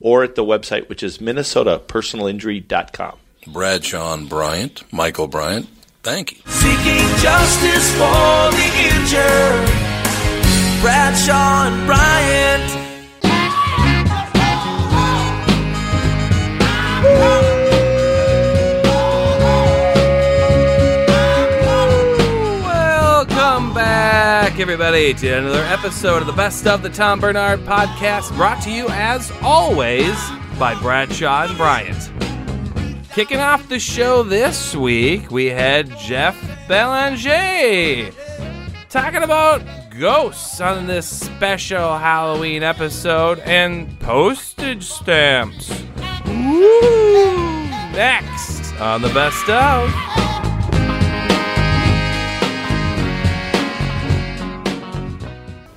or at the website, which is minnesotapersonalinjury.com. Bradshaw and Bryant, Michael Bryant. Thank you. Seeking justice for the injured. Bradshaw and Bryant. Back, everybody, to another episode of the Best of the Tom Barnard Podcast, brought to you, as always, by Bradshaw and Bryant. Kicking off the show this week, we had Jeff Belanger talking about ghosts on this special Halloween episode and postage stamps. Woo! Next on the Best of.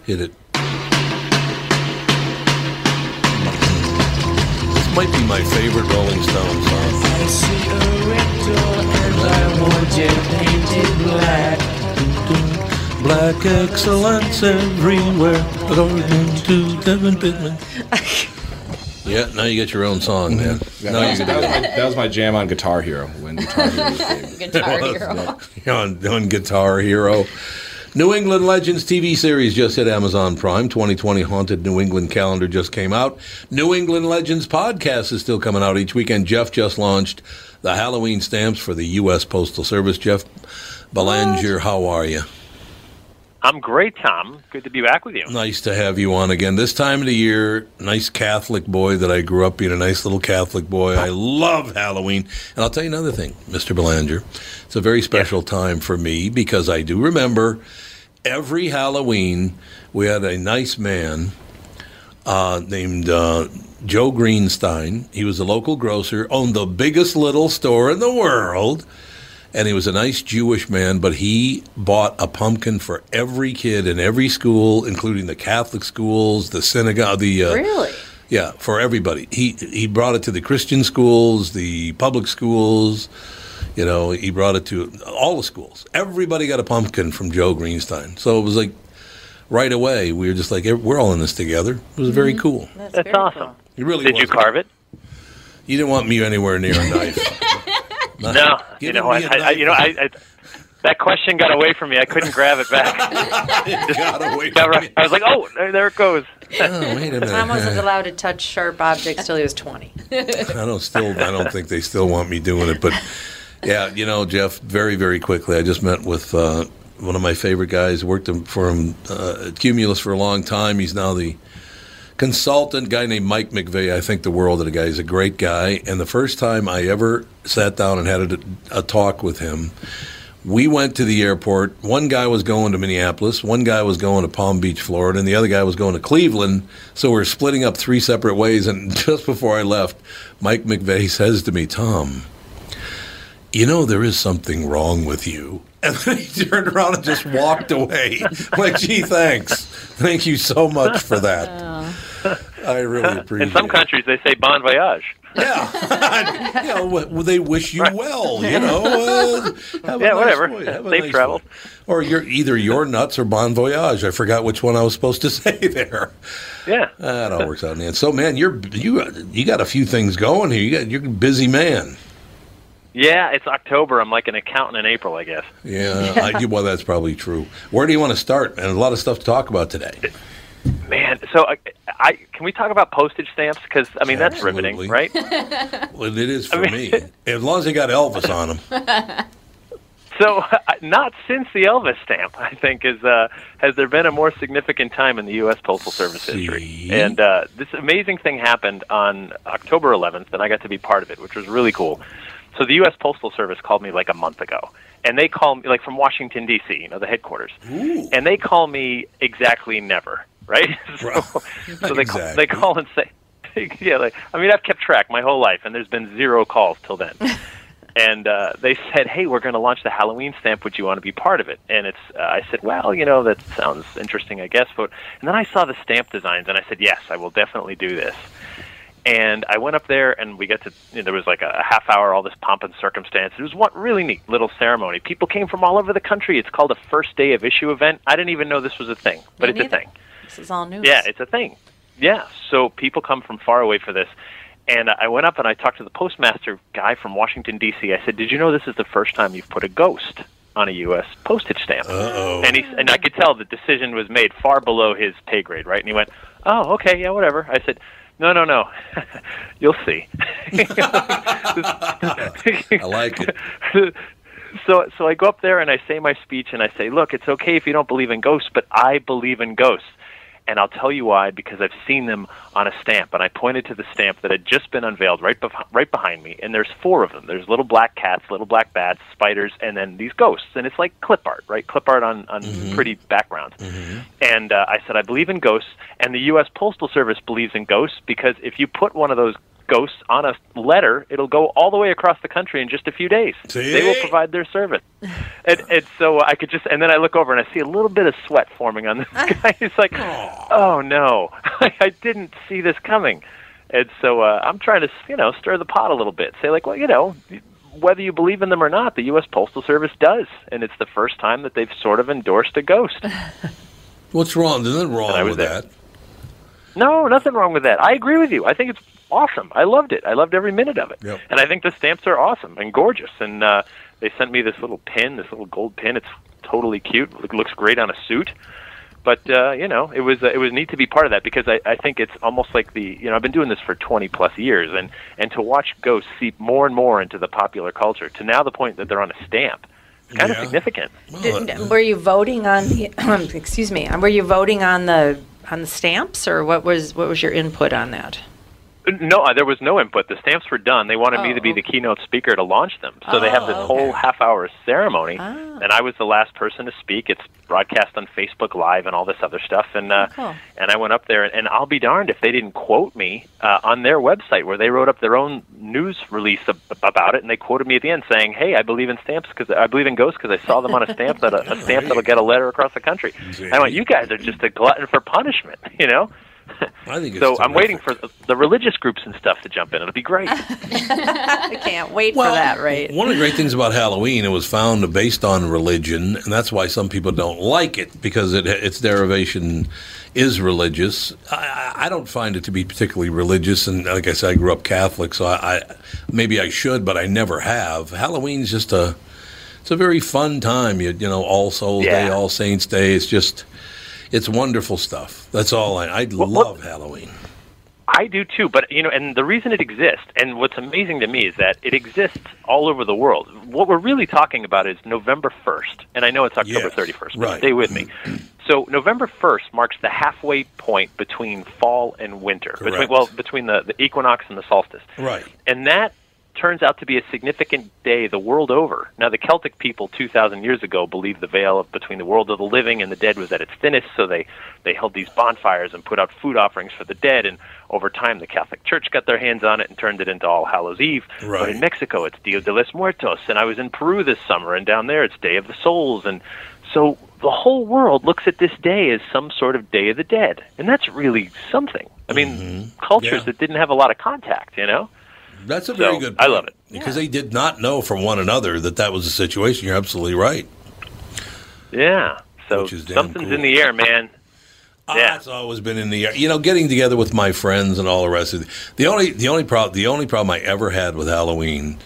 Hit it. This might be my favorite Rolling Stones song. I see a rectal and I want it painted black. Black excellence everywhere, according to Devin Pittman. yeah, now you get your own song, man. Yeah, now that, was, that, was my, that was my jam on Guitar Hero when Guitar Hero was big. Guitar Hero. on, on Guitar Hero. New England Legends TV series just hit Amazon Prime. 2020 Haunted New England calendar just came out. New England Legends podcast is still coming out each weekend. Jeff just launched the Halloween stamps for the U.S. Postal Service. Jeff Belanger, how are you? I'm great, Tom. Good to be back with you. Nice to have you on again. This time of the year, nice Catholic boy that I grew up being a nice little Catholic boy. I love Halloween. And I'll tell you another thing, Mr. Belanger. It's a very special time for me because I do remember every Halloween we had a nice man uh, named uh, Joe Greenstein. He was a local grocer, owned the biggest little store in the world and he was a nice Jewish man, but he bought a pumpkin for every kid in every school, including the Catholic schools, the synagogue, the uh, Really? yeah, for everybody. He he brought it to the Christian schools, the public schools. You know, he brought it to all the schools. Everybody got a pumpkin from Joe Greenstein. So it was like right away we were just like we're all in this together. It was very mm-hmm. cool. That's, That's very awesome. cool. It really Did you carve it? You didn't want me anywhere near a knife. No. You know, I, me a I, I- you know, I, I, that question got away from me. I couldn't grab it back. got away Got from right- I was like, oh, there, there it goes. Oh, wait a minute. Tom wasn't allowed to touch sharp objects till he was 20. I don't still. I don't think they still want me doing it. But yeah, you know, Jeff. Very, very quickly, I just met with uh, one of my favorite guys. Worked for him uh, at Cumulus for a long time. He's now the consultant guy named Mike McVeigh. I think the world of the guy. He's a great guy. And the first time I ever sat down and had a, a talk with him. We went to the airport. One guy was going to Minneapolis, one guy was going to Palm Beach, Florida, and the other guy was going to Cleveland. So we're splitting up three separate ways. And just before I left, Mike McVeigh says to me, Tom, you know, there is something wrong with you. And then he turned around and just walked away. like, gee, thanks. Thank you so much for that. I really appreciate it. In some countries, they say bon voyage. Yeah. you know, well, they wish you well, you know. Uh, have a Yeah, nice whatever. have Safe nice travel. voy- Or you're either you're nuts or bon voyage. I forgot which one I was supposed to say there. Yeah. That all works out in the end. So, man, you're you you got a few things going here. You got you're a busy man. Yeah, it's October. I'm like an accountant in April, I guess. Yeah, I, well, that's probably true. Where do you want to start? And a lot of stuff to talk about today. Man, so I, I can we talk about postage stamps? Because I mean that's riveting, right? Well, it is for me. As long as they got Elvis on them. So, not since the Elvis stamp, I think, is uh, has there been a more significant time in the U.S. Postal Service history. And uh, this amazing thing happened on October 11th, and I got to be part of it, which was really cool. So, the U.S. Postal Service called me like a month ago, and they call me like from Washington D.C., you know, the headquarters, and they call me exactly never, right? so, so they call, they call and say, yeah, like I mean, I've kept track my whole life, and there's been zero calls till then and uh, they said, "Hey, we're going to launch the Halloween stamp. Would you want to be part of it?" And it's, uh, I said, "Well, you know, that sounds interesting, I guess." But and then I saw the stamp designs, and I said, "Yes, I will definitely do this." And I went up there, and we got to. You know, there was like a, a half hour, all this pomp and circumstance. It was one really neat little ceremony. People came from all over the country. It's called a first day of issue event. I didn't even know this was a thing, but Me it's a thing. This is all news. Yeah, it's a thing. Yeah, so people come from far away for this. And I went up and I talked to the postmaster guy from Washington D.C. I said, "Did you know this is the first time you've put a ghost on a U.S. postage stamp?" Uh-oh. And he and I could tell the decision was made far below his pay grade, right? And he went, "Oh, okay, yeah, whatever." I said, "No, no, no, you'll see." I like it. so so I go up there and I say my speech and I say, "Look, it's okay if you don't believe in ghosts, but I believe in ghosts." And I'll tell you why because I've seen them on a stamp and I pointed to the stamp that had just been unveiled right bef- right behind me and there's four of them. There's little black cats, little black bats, spiders and then these ghosts and it's like clip art, right? Clip art on on pretty backgrounds. And uh, I said I believe in ghosts and the US Postal Service believes in ghosts because if you put one of those ghosts on a letter, it'll go all the way across the country in just a few days. They will provide their service. and, and so I could just, and then I look over and I see a little bit of sweat forming on this guy. He's like, oh no, I didn't see this coming. And so uh, I'm trying to, you know, stir the pot a little bit. Say like, well, you know, whether you believe in them or not, the U.S. Postal Service does, and it's the first time that they've sort of endorsed a ghost. What's wrong? There's nothing wrong with there. that. No, nothing wrong with that. I agree with you. I think it's awesome. I loved it. I loved every minute of it. Yep. And I think the stamps are awesome and gorgeous. And uh, they sent me this little pin, this little gold pin. It's totally cute. It looks great on a suit. But uh, you know, it was uh, it was neat to be part of that because I, I think it's almost like the you know I've been doing this for 20 plus years and and to watch ghosts seep more and more into the popular culture to now the point that they're on a stamp. It's kind Yeah. of significant. Did, were you voting on the? excuse me. Were you voting on the on the stamps, or what was what was your input on that? No, uh, there was no input. The stamps were done. They wanted me to be the keynote speaker to launch them. So they have this Oh, whole half hour ceremony, Ah. and I was the last person to speak. It's broadcast on Facebook Live and all this other stuff. And uh, cool. and I went up there, and, and I'll be darned if they didn't quote me uh, on their website where they wrote up their own news release ab- about it, and they quoted me at the end saying, "Hey, I believe in stamps because I believe in ghosts because I saw them on a stamp that a, a stamp that'll get a letter across the country." I went, "You guys are just a glutton for punishment," you know. I think it's so. I'm waiting for the, the religious groups and stuff to jump in. It'll be great. I can't wait for that. Right. One of the great things about Halloween, it was found based on religion, and that's why some people don't like it because it, its derivation is religious. I, I I don't find it to be particularly religious, and like I said, I grew up Catholic, so I, I maybe I should, but I never have. Halloween's just a it's a very fun time. You, you know, All Souls Day, All Saints Day. It's just it's wonderful stuff. That's all I. I love Halloween. I do too, but you know, and the reason it exists, and what's amazing to me is that it exists all over the world. What we're really talking about is November first, and I know it's October thirty first, but right. stay with me. So November first marks the halfway point between fall and winter, between well, between the, the equinox and the solstice, Right. and that turns out to be a significant day the world over. Now, the Celtic people 2,000 years ago believed the veil between the world of the living and the dead was at its thinnest, so they, they held these bonfires and put out food offerings for the dead. And over time, the Catholic Church got their hands on it and turned it into All Hallows Eve. Right. But in Mexico, it's Dia de los Muertos. And I was in Peru this summer, and down there, it's Day of the Souls. And so the whole world looks at this day as some sort of Day of the Dead. And that's really something. I mean, cultures Mm-hmm. Yeah. that didn't have a lot of contact, you know? That's a very So, good. Point. I love it. because they did not know from one another that that was the situation. You're absolutely right. Yeah. So Which is damn something's cool. in the air, man. Ah, yeah, it's always been in the air. You know, getting together with my friends and all the rest of it. The only the only problem the only problem I ever had with Halloween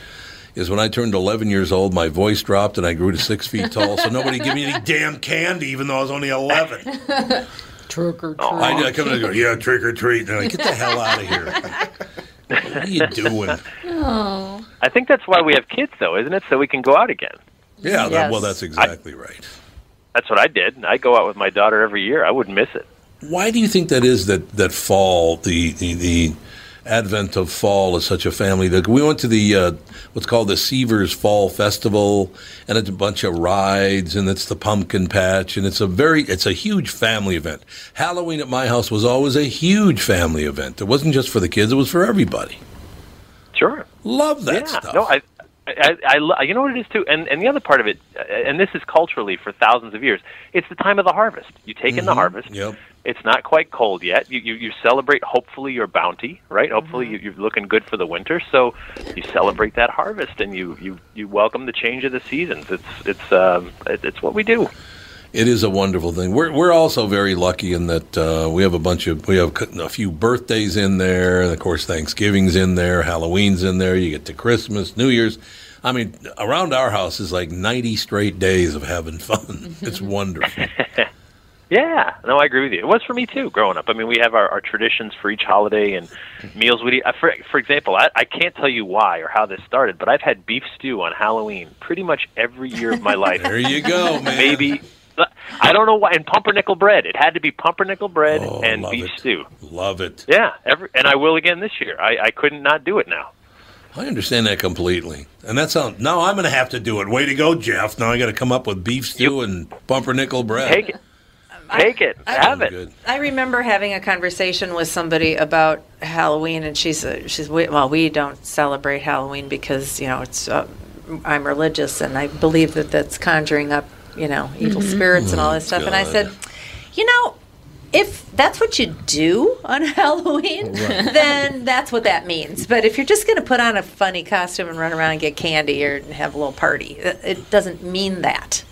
is when I turned 11 years old, my voice dropped and I grew to six feet tall. So nobody gave me any damn candy, even though I was only 11. Trick or treat. I, I come in and go, yeah, trick or treat. And I'm like, get the hell out of here. What are you doing? Oh. I think that's why we have kids, though, isn't it? So we can go out again. Yeah, that, well, that's exactly right. That's what I did. I go out with my daughter every year. I wouldn't miss it. Why do you think that is that, that fall, the, the, the advent of fall is such a family? We went to the, uh, what's called the Sever's Fall Festival, and it's a bunch of rides, and it's the pumpkin patch, and it's a very, it's a huge family event. Halloween at my house was always a huge family event. It wasn't just for the kids, it was for everybody. Sure. Love that yeah. stuff. No, I, I, I, lo- you know what it is too, and and the other part of it, uh, and this is culturally for thousands of years. It's the time of the harvest. You take in the Mhm. harvest. Yep. It's not quite cold yet. You you, you celebrate hopefully your bounty, right? Hopefully you, you're looking good for the winter, so you celebrate that harvest and you you you welcome the change of the seasons. It's it's um it, it's what we do. It is a wonderful thing. We're we're also very lucky in that uh, we have a bunch of we have a few birthdays in there, and of course Thanksgiving's in there, Halloween's in there. You get to Christmas, New Year's. I mean, around our house is like ninety straight days of having fun. it's wonderful. Yeah, no, I agree with you. It was for me too, growing up. I mean, we have our, our traditions for each holiday and mm-hmm. meals we eat. For, for example, I, I can't tell you why or how this started, but I've had beef stew on Halloween pretty much every year of my life. there you go, man. Maybe I don't know why. And pumpernickel bread. It had to be pumpernickel bread oh, and beef it. stew. Love it. Yeah, every, and I will again this year. I, I couldn't not do it now. I understand that completely, and that sounds. Now I'm going to have to do it. Way to go, Jeff! Now I got to come up with beef stew and pumpernickel bread. Take it. Take it. Have it. I remember having a conversation with somebody about Halloween, and she's uh, she's we- well, we don't celebrate Halloween because you know it's uh, I'm religious and I believe that that's conjuring up you know evil Mhm. spirits and all Oh, this stuff. And I said, you know, if that's what you do on Halloween, Right. then that's what that means. But if you're just going to put on a funny costume and run around and get candy or have a little party, it it doesn't mean that.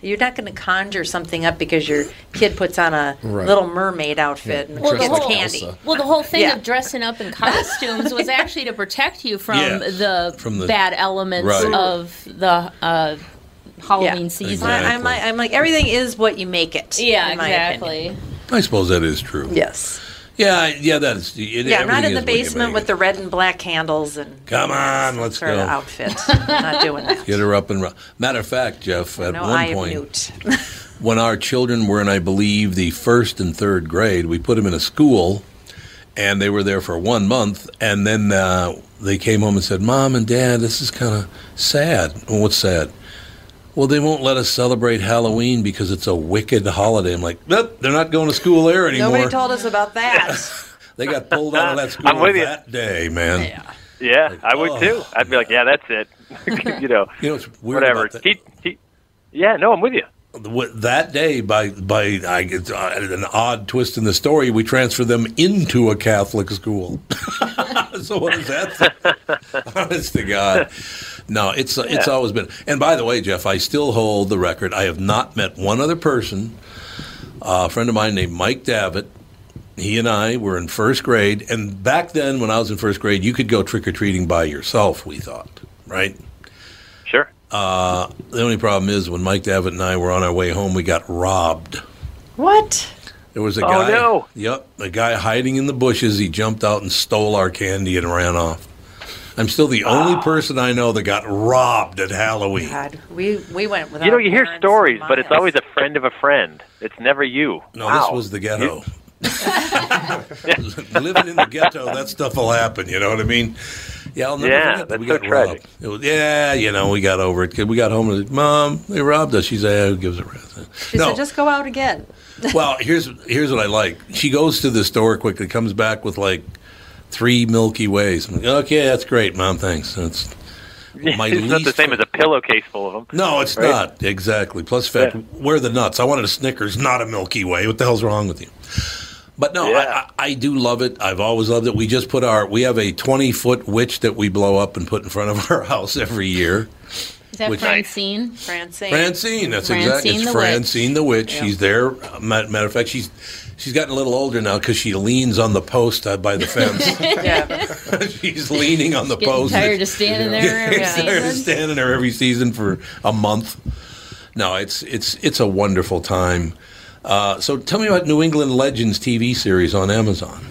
You're not going to conjure something up because your kid puts on a Right. Little Mermaid outfit and Well, the gets whole- candy. Well, the whole thing Yeah. of dressing up in costumes was actually to protect you from Yes, the, from the- bad elements Right. of the uh, Halloween Yeah. season. I, am like, I'm like everything is what you make it. Yeah, in exactly. opinion. I suppose that is true. Yes. Yeah, yeah, that is. It, yeah, not in the is what you basement with the red and black candles and Come on, let's sort go. of outfit. not doing that. Get her up and run. Matter of fact, Jeff, at no one point, when our children were in, I believe, the first and third grade, we put them in a school, and they were there for one month, and then uh, they came home and said, "Mom and Dad, this is kind of sad." Well, what's sad? Well, they won't let us celebrate Halloween because it's a wicked holiday. I'm like, nope, they're not going to school there anymore. Nobody told us about that. they got pulled out of that school I'm with you. that day, man. Yeah, I would oh. too. I'd be like, yeah, that's it. you know, You know, it's weird whatever. about that. He, he, yeah, no, I'm with you. That day, by by I, get- uh, an odd twist in the story, we transfer them into a Catholic school. so what is that? Honest to God, no. It's uh, it's always been. And by the way, Jeff, I still hold the record. I have not met one other person. Uh, a friend of mine named Mike Davitt. He and I were in first grade, and back then, when I was in first grade, you could go trick or treating by yourself. We thought, right? Sure. Uh, the only problem is when Mike Davitt and I were on our way home, we got robbed. What? There was a Oh, guy. no. Yep, a guy hiding in the bushes. He jumped out and stole our candy and ran off. I'm still the only ah. person I know that got robbed at Halloween. God, we we went without. You know, you hear stories, but it's always a friend of a friend. It's never you. No, wow. this was the ghetto. Living in the ghetto, that stuff will happen. You know what I mean? Yeah, I'll never Yeah, forget that that's we so got tragic. robbed. It was, yeah, you know, we got over it. We got home and mom, they robbed us. She said, "Who gives a rest?" She said, just go out again. well, here's here's what I like. She goes to the store quickly, comes back with like three Milky Ways. Like, okay, that's great, mom. Thanks. That's my it's not the same as a pillowcase full of them. no, it's Right? not exactly. Plus, fact, where are the nuts? I wanted a Snickers, not a Milky Way. What the hell's wrong with you? But no, I, I, I do love it. I've always loved it. We just put our we have a twenty foot witch that we blow up and put in front of our house every year. Is that Which- Francine? Francine. Francine, that's exactly Francine it's the witch. Francine the witch. Yeah. She's there. Uh, Matter of fact, she's she's gotten a little older now because she leans on the post uh, by the fence. yeah. she's leaning on the Getting post. tired of standing there every Getting tired of season. standing there every season for a month. No, it's it's it's a wonderful time. Uh, so tell me about New England Legends TV series on Amazon.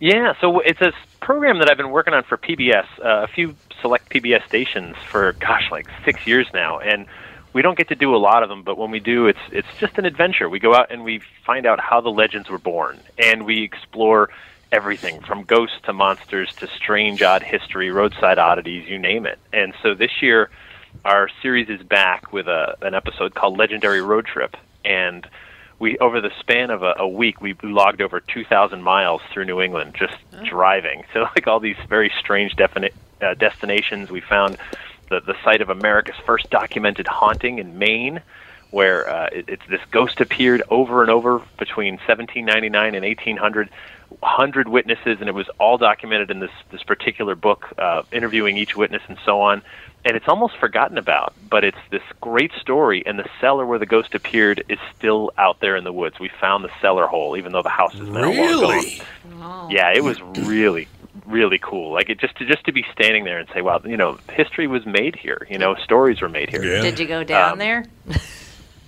Yeah, so it's a program that I've been working on for PBS, uh, a few select PBS stations for gosh, like six years now, and we don't get to do a lot of them. But when we do, it's it's just an adventure. We go out and we find out how the legends were born, and we explore everything from ghosts to monsters to strange, odd history, roadside oddities, you name it. And so this year, our series is back with a an episode called Legendary Road Trip, and we over the span of a, a week we logged over 2,000 miles through New England just oh. driving. So like all these very strange defini- uh, destinations. We found the the site of America's first documented haunting in Maine, where uh, it, it's this ghost appeared over and over between 1799 and 1800. 100 witnesses, and it was all documented in this this particular book, uh, interviewing each witness and so on. And it's almost forgotten about, but it's this great story. And the cellar where the ghost appeared is still out there in the woods. We found the cellar hole, even though the house is now long Really? gone. Yeah, it was really, really cool. Like it just to just to be standing there and say, "Wow, you know, history was made here. You know, stories were made here." Did you go down Um, there?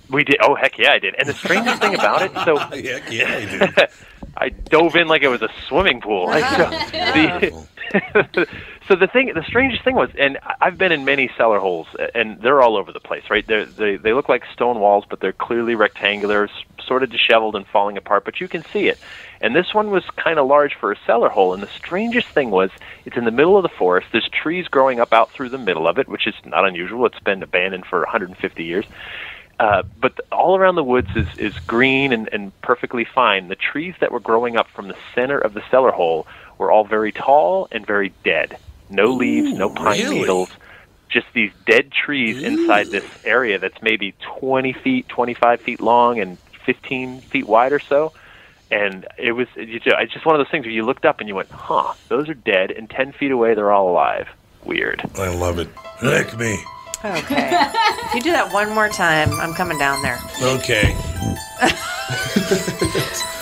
We did. Oh heck yeah, I did. And the strangest thing about it, so Heck yeah, you did. I dove in like it was a swimming pool. I, the, so the thing, the strangest thing was, and I- I've been in many cellar holes, and they're all over the place, right? They're, they they look like stone walls, but they're clearly rectangular, sort of disheveled and falling apart, but you can see it. And this one was kind of large for a cellar hole. And the strangest thing was, it's in the middle of the forest. There's trees growing up out through the middle of it, which is not unusual. It's been abandoned for 150 years. Uh, but the, all around the woods is, is green and, and perfectly fine. The trees that were growing up from the center of the cellar hole were all very tall and very dead. No leaves, no pine really? needles, just these dead trees inside this area that's maybe 20 feet, 25 feet long, and 15 feet wide or so. And it was you ju- it's just one of those things where you looked up and you went, huh, those are dead, and 10 feet away they're all alive. Weird. I love it. Like me. Okay. if you do that one more time, I'm coming down there. Okay.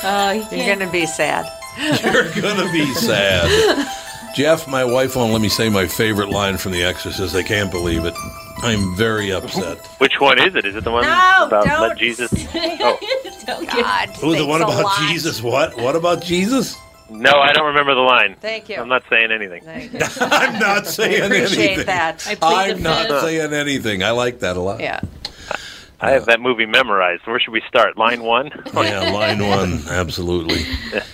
Oh, You're going to be sad. You're gonna be sad. Jeff, my wife won't let me say my favorite line from The Exorcist. I can't believe it. I'm very upset. Which one is it? Is it the one No, about don't let Jesus? Oh. Don't God, Oh, the thanks one a about lot. Jesus. What? What about Jesus? No, I don't remember the line. Thank you. I'm not saying anything. Thank you. I'm not saying anything. I Appreciate anything. that. I plead I'm the not fifth. saying anything. I like that a lot. Yeah. I have that movie memorized. Where should we start? Line one. Yeah, line one, absolutely.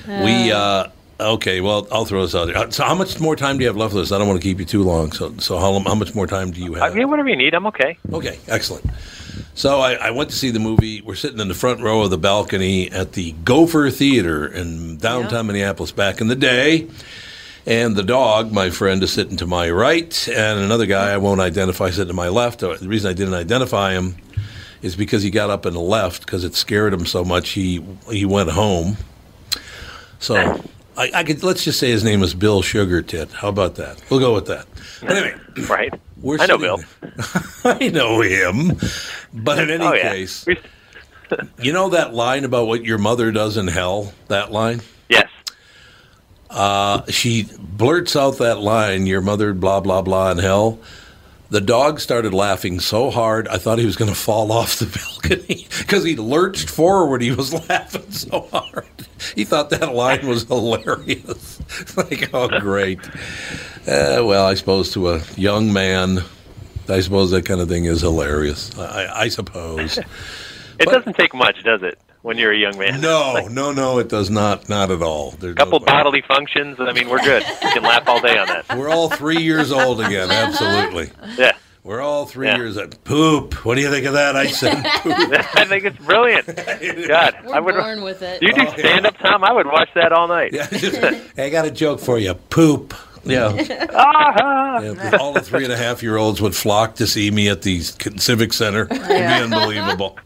We uh okay. Well, I'll throw this out there. So, how much more time do you have left with us? I don't want to keep you too long. So, so how, how much more time do you have? I mean, whatever you need. I'm okay. Okay, excellent. So I, I went to see the movie. We're sitting in the front row of the balcony at the Gopher Theater in downtown Minneapolis back in the day. And the dog, my friend, is sitting to my right, and another guy I won't identify sitting to my left. The reason I didn't identify him is because he got up and left because it scared him so much. He he went home. So I, I could let's just say his name is Bill Sugartit. How about that? We'll go with that. But anyway, Right. we're I know Bill. I know him. But in any Oh yeah. case, you know that line about what your mother does in hell? That line? yes. Uh, she blurts out that line, your mother, blah, blah, blah, in hell. The dog started laughing so hard, I thought he was going to fall off the balcony because he lurched forward. He was laughing so hard. He thought that line was hilarious. like, oh, great. Uh, well, I suppose to a young man, I suppose that kind of thing is hilarious. I, I suppose. It But- doesn't take much, does it? When you're a young man. No, no, no, it does not. Not at all. There's A couple no, bodily functions. And I mean, we're good. We can laugh all day on that. We're all three years old again. Absolutely. Yeah. We're all three Yeah. years old. Poop. What do you think of that? I said poop. I think it's brilliant. God, We're I would. born with it. You do stand up, Tom? I would watch that all night. Yeah, just- hey, I got a joke for you. Poop. Yeah. Ah, Yeah, all the three and a half year olds would flock to see me at the Civic Center. It'd be unbelievable.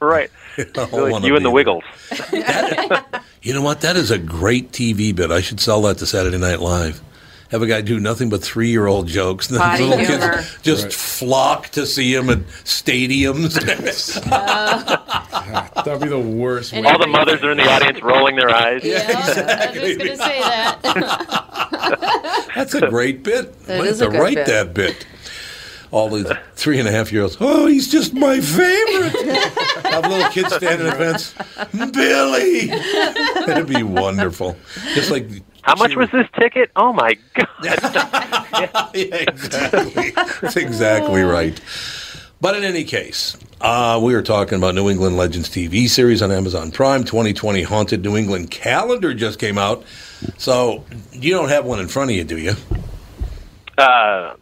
right. All Like you and the be Wiggles. You know what? That is a great TV bit. I should sell that to Saturday Night Live. Have a guy do nothing but three year old jokes. And then Body little humor. kids just Right. flock to see him at stadiums. That'd be the worst. Way All the to- mothers are in the audience rolling their eyes. Yeah, I was going to say that. That's a great bit. That Might is have a to good write bit. that bit. All these three and a half year olds. Oh, he's just my favorite. Have little kids standing at the fence. Billy. It'd be wonderful. Just like How much was this ticket? Oh my god! yeah, exactly. That's exactly right. But in any case, uh, we were talking about New England Legends TV series on Amazon Prime. 2020 Haunted New England calendar just came out. So you don't have one in front of you, do you? Uh,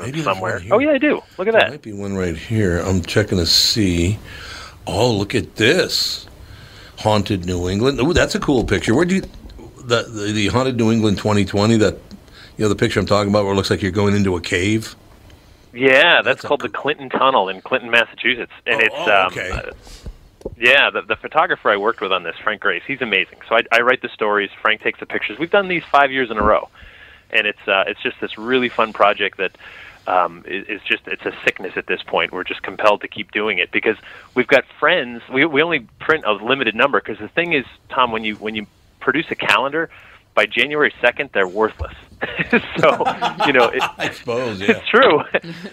Maybe somewhere. Oh yeah, I do. Look at There that. might be one right here. I'm checking to see. Oh, look at this. Haunted New England. Ooh, that's a cool picture. Where do you the, the the Haunted New England 2020 that you know the picture I'm talking about where it looks like you're going into a cave? Yeah, that's, That's called the Clinton Tunnel in Clinton, Massachusetts, and Oh, it's oh, um, okay. uh, yeah, the, the photographer I worked with on this, Frank Grace, he's amazing. So I, I write the stories. Frank takes the pictures. We've done these five years in a row, and it's uh, it's just this really fun project that um, is, is just it's a sickness at this point. We're just compelled to keep doing it because we've got friends. We we only print a limited number because the thing is, Tom, when you when you produce a calendar, by January second, they're worthless. so you know. It, I suppose, yeah. it's true.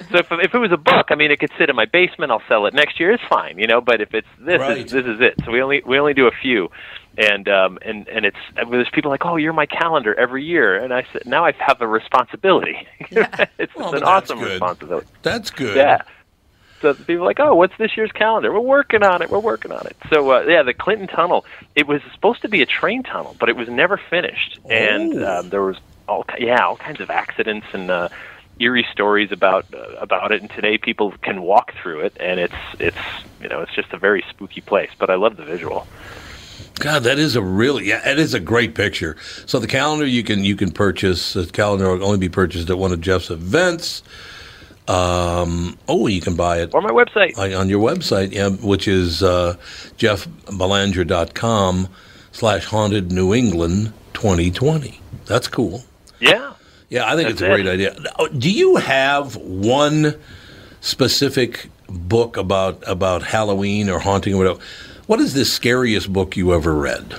so if, if it was a book, I mean, it could sit in my basement. I'll sell it next year. It's fine, you know. But if it's this, Right. is, this is it. So we only we only do a few, and um and and it's and there's people like, oh, you're my calendar every year, and I said, now I have a responsibility. it's, Well, it's an that's awesome good. responsibility. That's good. Yeah. So people are like, oh, what's this year's calendar? We're working on it. We're working on it. So uh, yeah, the Clinton Tunnel. It was supposed to be a train tunnel, but it was never finished, and Oh. um, there was all yeah all kinds of accidents and uh, eerie stories about uh, about it. And today people can walk through it, and it's it's you know it's just a very spooky place. But I love the visual. God, that is a really yeah, it is a great picture. So the calendar you can you can purchase. The calendar will only be purchased at one of Jeff's events. Um, oh, you can buy it on my website. on on your website, yeah, which is uh, jeffbelanger.com slash haunted New England 2020. That's cool. Yeah. Yeah, I think it's a That's great idea. Do you have one specific book about about Halloween or haunting or whatever? What is the scariest book you ever read?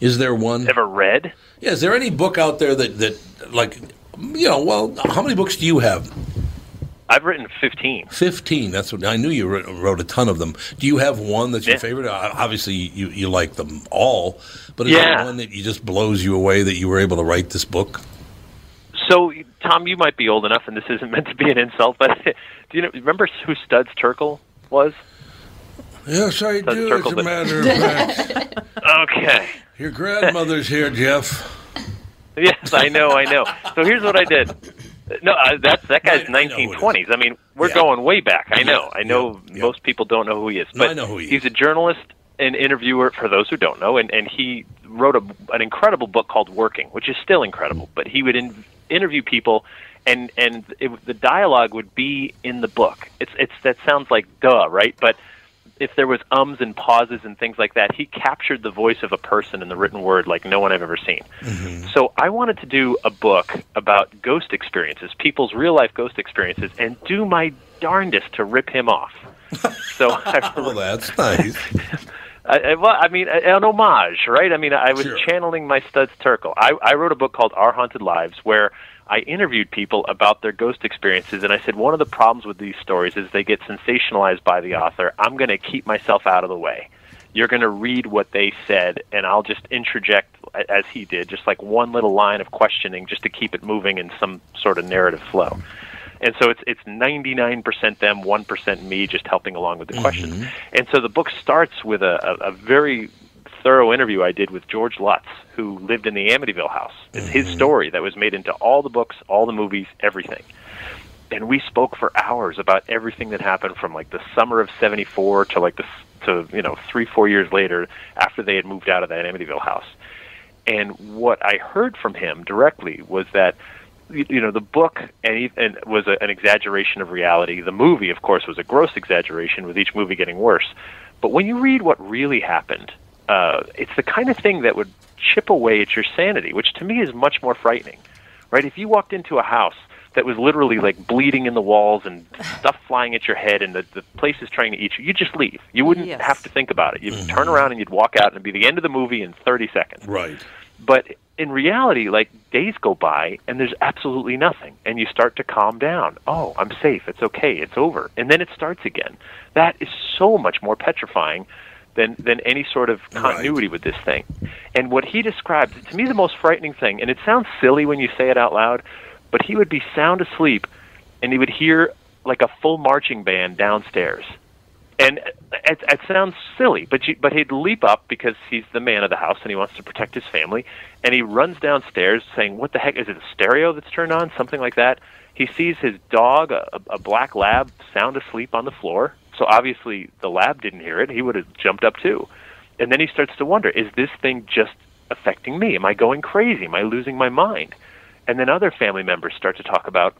Is there one? Ever read? Yeah, is there any book out there that that like you know? Well, how many books do you have? I've written fifteen. Fifteen. That's what I knew. You wrote, wrote a ton of them. Do you have one that's your Yeah. favorite? Obviously, you you like them all, but is Yeah. there one that you just blows you away that you were able to write this book? So, Tom, you might be old enough, and this isn't meant to be an insult, but do you know, remember who Studs Terkel was? Yes, I do. As a matter of fact, Okay. your grandmother's here, Jeff. Yes, I know, I know. So here's what I did. No, uh, that's that guy's I- I know who it is. 1920s. I mean, we're Yeah. going way back. I know. I know yeah, most people don't know who he is, but I know who he he's is. a journalist and interviewer for those who don't know, and and he wrote a, an incredible book called Working, which is still incredible. But he would in, interview people. And and it, the dialogue would be in the book. It's it's that sounds like duh, right? But if there was ums and pauses and things like that, he captured the voice of a person in the written word like no one I've ever seen. Mm-hmm. So I wanted to do a book about ghost experiences, people's real life ghost experiences, and do my darndest to rip him off. So I, Well, that's nice. I, I, well, I mean, an homage, right? I mean, I was Sure. channeling my Studs Terkel. I, I wrote a book called Our Haunted Lives where I interviewed people about their ghost experiences, and I said one of the problems with these stories is they get sensationalized by the author. I'm going to keep myself out of the way. You're going to read what they said, and I'll just interject as he did, just like one little line of questioning, just to keep it moving in some sort of narrative flow. And so it's it's 99% them, 1% me, just helping along with the questions. Mm-hmm. And so the book starts with a, a, a very thorough interview I did with George Lutz, who lived in the Amityville house. It's his mm-hmm. story that was made into all the books, all the movies, everything. And we spoke for hours about everything that happened from like the summer of '74 to like the to you know three four years later after they had moved out of that Amityville house. And what I heard from him directly was that you know the book and, he, and was a, an exaggeration of reality. The movie, of course, was a gross exaggeration, with each movie getting worse. But when you read what really happened, uh, it's the kind of thing that would chip away at your sanity, which to me is much more frightening. Right? If you walked into a house that was literally like bleeding in the walls and stuff flying at your head and the, the place is trying to eat you, you just leave. You wouldn't Yes. have to think about it. You'd turn around and you'd walk out and it'd be the end of the movie in 30 seconds. Right. But in reality, like days go by and there's absolutely nothing, and you start to calm down. Oh, I'm safe. It's okay. It's over, and then it starts again. That is so much more petrifying than than any sort of continuity with this thing. And what he described to me, the most frightening thing, and it sounds silly when you say it out loud, but he would be sound asleep, and he would hear like a full marching band downstairs and it, it sounds silly, but you, but he'd leap up because he's the man of the house and he wants to protect his family, and he runs downstairs saying, "What the heck is it? A stereo that's turned on? Something like that." He sees his dog, a, a black lab, sound asleep on the floor. So obviously the lab didn't hear it. He would have jumped up too. And then he starts to wonder, is this thing just affecting me? Am I going crazy? Am I losing my mind? And then other family members start to talk about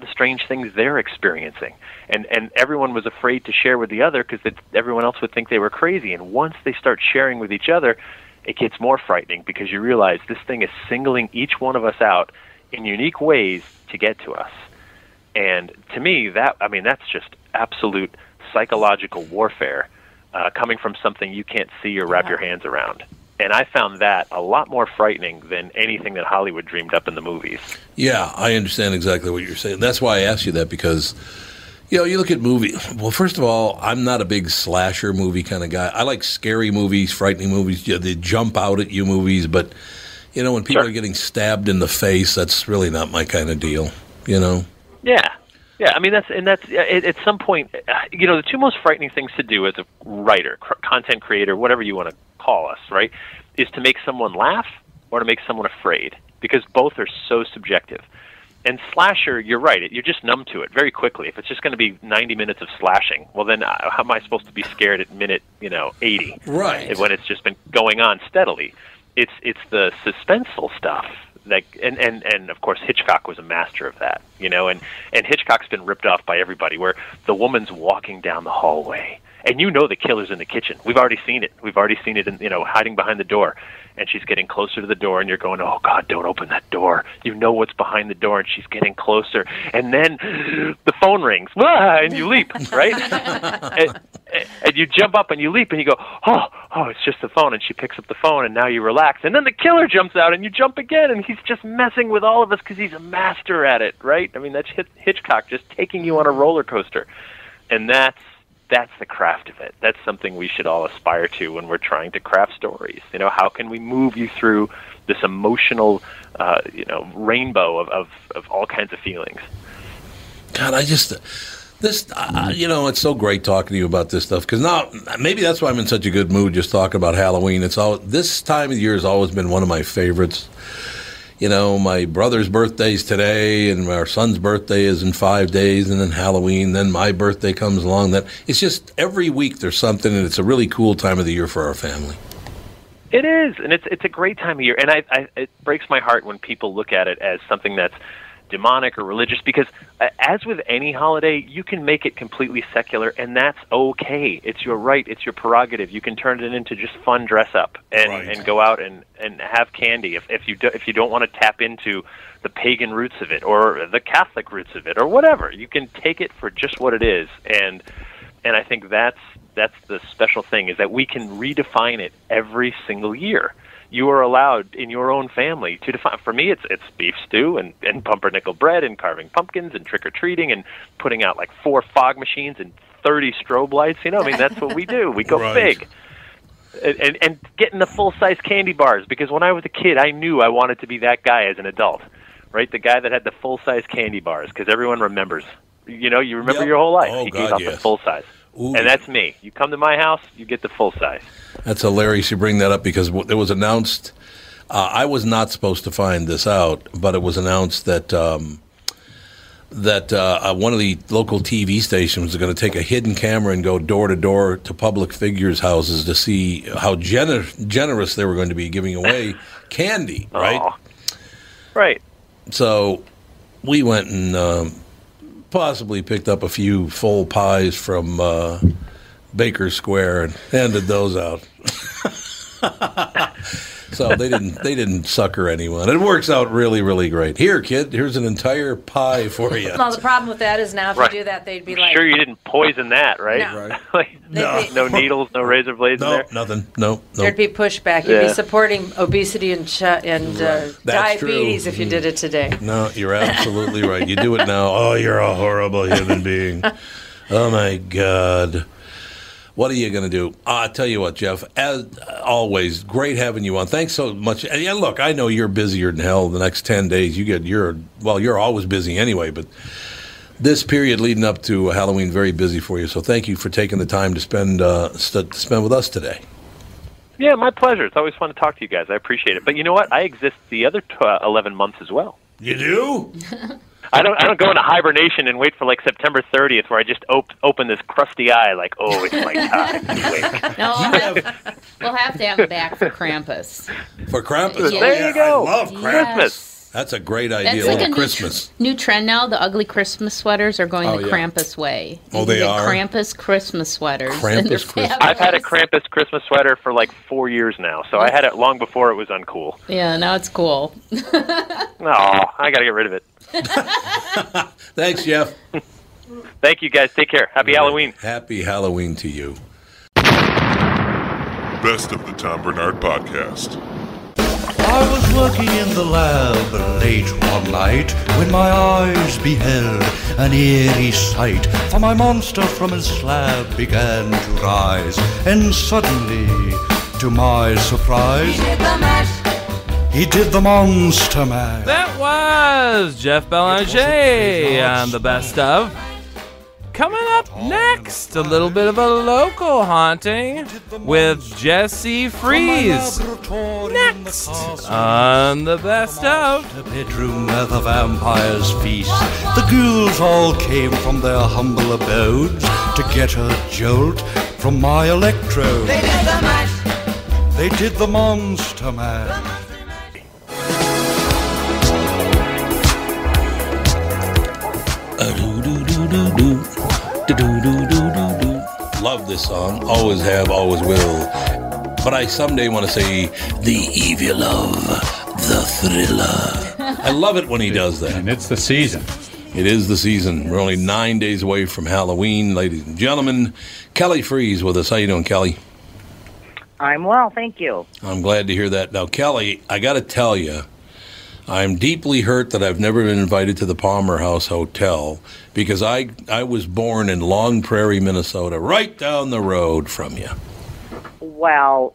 the strange things they're experiencing and and everyone was afraid to share with the other because everyone else would think they were crazy and once they start sharing with each other it gets more frightening because you realize this thing is singling each one of us out in unique ways to get to us and to me that i mean that's just absolute psychological warfare uh, coming from something you can't see or wrap your hands around and i found that a lot more frightening than anything that hollywood dreamed up in the movies Yeah, I understand exactly what you're saying. That's why I asked you that because, you know, you look at movie. Well, first of all, I'm not a big slasher movie kind of guy. I like scary movies, frightening movies. Yeah, they jump out at you movies, but you know, when people are getting stabbed in the face, that's really not my kind of deal. You know. Yeah, yeah. I mean, that's and that's at, at some point, uh, you know, the two most frightening things to do as a writer, cr- content creator, whatever you want to call us, right, is to make someone laugh or to make someone afraid, because both are so subjective. And slasher, you're right. It, you're just numb to it very quickly. If it's just going to be 90 minutes of slashing, well, then uh, how am I supposed to be scared at minute, you know, 80? Right. When it's just been going on steadily. It's it's the suspenseful stuff that, and and and of course Hitchcock was a master of that, you know. And and Hitchcock's been ripped off by everybody. Where the woman's walking down the hallway, and you know the killer's in the kitchen. We've already seen it. We've already seen it, in, you know, hiding behind the door. And she's getting closer to the door, and you're going, "Oh God, don't open that door!" You know what's behind the door, and she's getting closer. And then the phone rings, and you leap, right? and, and you jump up and you leap, and you go, "Oh, oh, it's just the phone." And she picks up the phone, and now you relax. And then the killer jumps out, and you jump again, and he's just messing with all of us because he's a master at it, right? I mean, that's Hitch- Hitchcock just taking you on a roller coaster, and that's that's the craft of it. That's something we should all aspire to when we're trying to craft stories. You know, how can we move you through this emotional, uh, you know, rainbow of, of, of all kinds of feelings? God, I just this uh, you know it's so great talking to you about this stuff because now maybe that's why I'm in such a good mood just talking about Halloween. It's all this time of year has always been one of my favorites. You know, my brother's birthday's today, and our son's birthday is in five days, and then Halloween. Then my birthday comes along. That it's just every week there's something, and it's a really cool time of the year for our family. It is, and it's it's a great time of year, and I, I it breaks my heart when people look at it as something that's demonic or religious because uh, as with any holiday you can make it completely secular and that's okay. It's your right. It's your prerogative. You can turn it into just fun dress up and and go out and and have candy if if you do, if you don't want to tap into the pagan roots of it or the catholic roots of it or whatever. You can take it for just what it is and and I think that's that's the special thing is that we can redefine it every single year. You are allowed in your own family to define. For me, it's it's beef stew and and pumpernickel bread and carving pumpkins and trick or treating and putting out like four fog machines and thirty strobe lights. You know, I mean that's what we do. We go Right. big. And, and and getting the full size candy bars because when I was a kid, I knew I wanted to be that guy as an adult right? The guy that had the full size candy bars, because everyone remembers. You know, you remember Yep. your whole life. Oh, he God, gave out yes. the full size, Ooh. and that's me. You come to my house, you get the full size. That's hilarious. You bring that up because it was announced. Uh, I was not supposed to find this out, but it was announced that um, that uh, uh, one of the local TV stations is going to take a hidden camera and go door to door to public figures' houses to see how gener- generous they were going to be giving away candy. Right. Right. So we went and um, possibly picked up a few full pies from uh, Baker Square and handed those out. so they didn't they didn't sucker anyone. It works out really really great. Here, kid, here's an entire pie for you. Well, the problem with that is now if Right. you do that, they'd be like, sure, you didn't poison that, right? No. like, No. no needles, no razor blades No, there. nothing. No, no. there'd be pushback. You'd be supporting obesity and ch- and uh, That's true. diabetes if you did it today. No, you're absolutely right. You do it now. Oh, you're a horrible human being. Oh my God. What are you going to do? Uh, I tell you what, Jeff. As always, great having you on. Thanks so much. And yeah, look, I know you're busier than hell. The next ten days, you get you're well, you're always busy anyway. But this period leading up to Halloween, very busy for you. So thank you for taking the time to spend uh, st- to spend with us today. Yeah, my pleasure. It's always fun to talk to you guys. I appreciate it. But you know what? I exist the other tw- uh, eleven months as well. You do? I don't. I don't go into hibernation and wait for like September 30th, where I just op- open this crusty eye, like, oh, it's my time. to wake. No, we'll have, we'll have to have him back for Krampus. For Krampus. Yeah. Oh, There you go. I love Yes. Krampus. That's a great idea. That's like a new, Christmas. tr- new trend now. The ugly Christmas sweaters are going Oh, the yeah. Krampus way. Oh, You they get are? Krampus Christmas sweaters. Krampus Christmas- I've had a fabulous. Krampus Christmas sweater for like four years now, so I had it long before it was uncool. Yeah, now it's cool. Oh, I got to get rid of it. Thanks, Jeff. Thank you guys. Take care. Happy Halloween. Happy Halloween to you. Best of the Tom Barnard Podcast. I was working in the lab late one night when my eyes beheld an eerie sight. For my monster from his slab began to rise, and suddenly, to my surprise, he did the monster mash. That was Jeff Belanger on the best of. Coming up next, a little bit of a local haunting with Jesse Freese. Next on the best of. The bedroom where the vampires feast. The ghouls all came from their humble abodes to get a jolt from my electrode. They did the mash. They did the monster mash. Love this song. Always have, always will. But I someday want to say the evil of the thriller. I love it when he does that. And it's the season. It is the season. We're only nine days away from Halloween, ladies and gentlemen. Kelly Freese with us. How you doing, Kelly? I'm well, thank you. I'm glad to hear that. Now, Kelly, I got to tell you, I'm deeply hurt that I've never been invited to the Palmer House Hotel because I I was born in Long Prairie, Minnesota, right down the road from you. Well,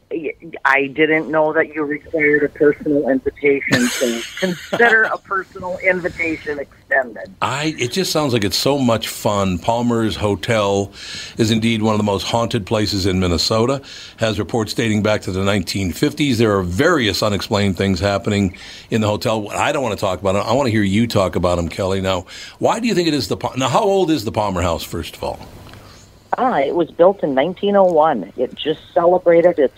I didn't know that you required a personal invitation, so consider a personal invitation extended. I it just sounds like it's so much fun. Palmer's Hotel is indeed one of the most haunted places in Minnesota. Has reports dating back to the 1950s. There are various unexplained things happening in the hotel. I don't want to talk about it. I want to hear you talk about them, Kelly. Now, why do you think it is the now? How old is the Palmer House? First of all, Ah, it was built in 1901. It just celebrated its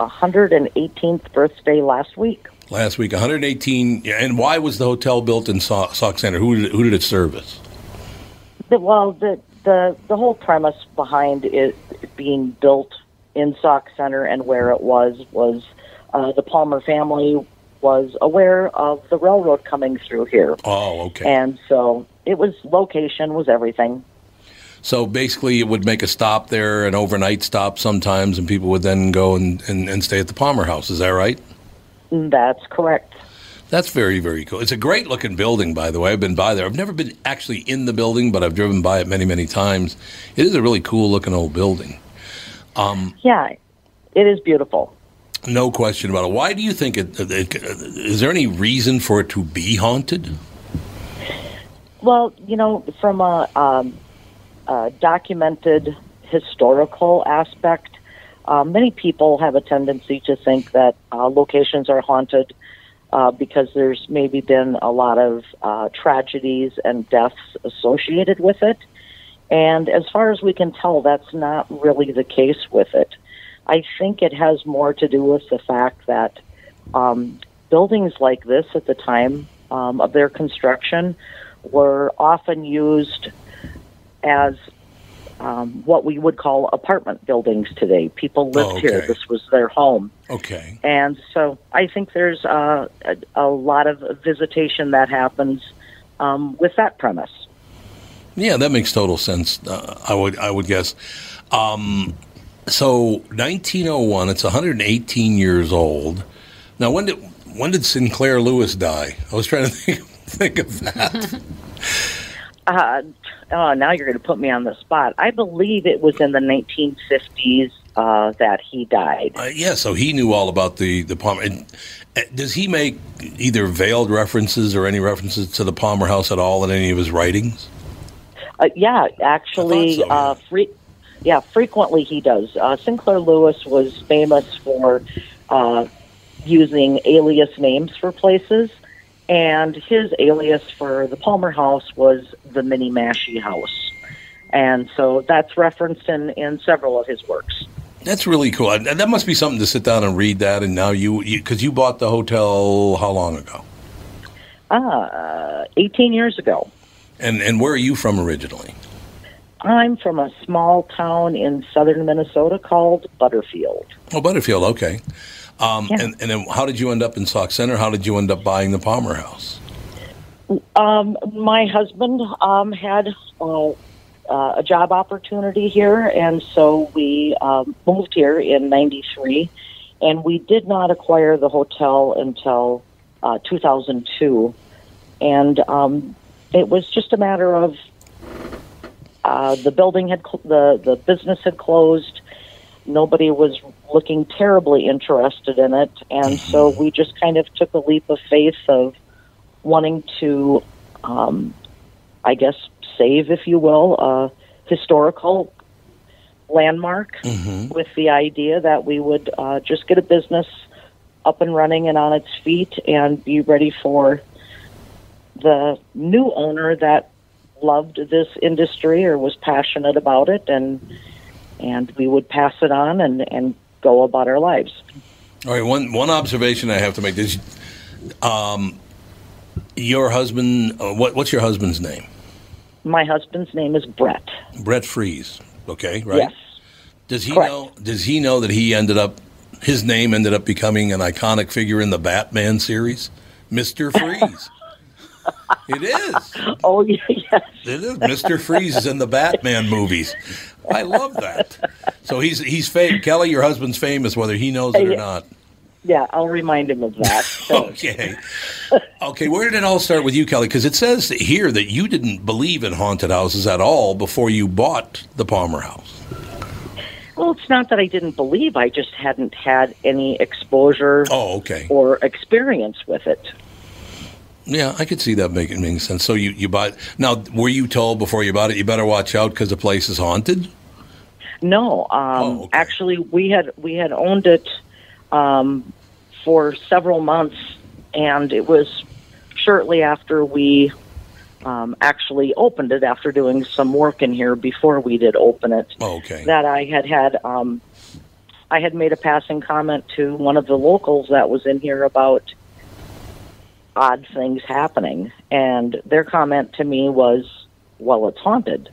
118th birthday last week. last week 118. And why was the hotel built in Sau- Sauk Centre? Who did it, who did it service? The, well, the, the the whole premise behind it being built in Sauk Centre and where it was was uh, the Palmer family was aware of the railroad coming through here, Oh, okay. and so it was location was everything. So basically, it would make a stop there, an overnight stop sometimes, and people would then go and, and, and stay at the Palmer House. Is that right? That's correct. That's very, very cool. It's a great looking building, by the way. I've been by there. I've never been actually in the building, but I've driven by it many, many times. It is a really cool looking old building. Um, Yeah, it is beautiful. No question about it. Why do you think it, it? Is there any reason for it to be haunted? Well, you know, from a, um, a documented historical aspect, uh, many people have a tendency to think that uh, locations are haunted uh, because there's maybe been a lot of uh, tragedies and deaths associated with it. And as far as we can tell, that's not really the case with it. I think it has more to do with the fact that um, buildings like this at the time um, of their construction were often used as um, what we would call apartment buildings today. People lived Oh, here. This was their home. Okay. And so I think there's uh, a, a lot of visitation that happens um, with that premise. Yeah, that makes total sense. Uh, I would I would guess. Um, so 1901, it's 118 years old. Now, when did when did Sinclair Lewis die? I was trying to think think of that. Uh, oh, now you're going to put me on the spot. I believe it was in the 1950s uh, that he died. Uh, yeah, so he knew all about the the Palmer. And, does he make either veiled references or any references to the Palmer House at all in any of his writings? Uh, yeah, actually, so, yeah. Uh, fre- yeah, frequently he does. Uh, Sinclair Lewis was famous for uh, using alias names for places, and his alias for the Palmer House was the Minniemashie House, and so that's referenced in in several of his works. That's really cool. And that must be something to sit down and read that. And now you, because you, bought the hotel how long ago? Uh, 18 years ago. And and where are you from originally? I'm from a small town in southern Minnesota called Butterfield. Oh, Butterfield. Okay. Um, Yeah. and, and then how did you end up in Sauk Centre? How did you end up buying the Palmer House? Um, my husband um, had uh, uh, a job opportunity here, and so we um, moved here in '93, and we did not acquire the hotel until uh, 2002, and um, it was just a matter of uh, the building had cl- the the business had closed. Nobody was looking terribly interested in it, and so we just kind of took a leap of faith of wanting to, um, I guess, save, if you will, a historical landmark with the idea that we would uh, just get a business up and running and on its feet and be ready for the new owner that loved this industry or was passionate about it. And and we would pass it on and, and go about our lives. All right. One one observation I have to make is, um, your husband. Uh, what what's your husband's name? My husband's name is Brett. Brett Freese. Okay. Right. Yes. Does he Correct. know? Does he know that he ended up? His name ended up becoming an iconic figure in the Batman series, Mister Freeze. it is. Oh yes. It is. Mister Freeze is in the Batman movies. I love that. So he's he's fam- Kelly. Your husband's famous, whether he knows it or not. Yeah, I'll remind him of that. Okay. Okay, where did it all start with you, Kelly? Because it says here that you didn't believe in haunted houses at all before you bought the Palmer House. well, it's not that I didn't believe; I just hadn't had any exposure Oh, okay. or experience with it. Yeah, I could see that making, making sense. So you, you bought. Now, were you told before you bought it, you better watch out because the place is haunted? No, um, actually, we had we had owned it um, for several months, and it was shortly after we um, actually opened it after doing some work in here before we did open it. Oh, okay. That I had had um, I had made a passing comment to one of the locals that was in here about odd things happening, and their comment to me was, "Well, it's haunted."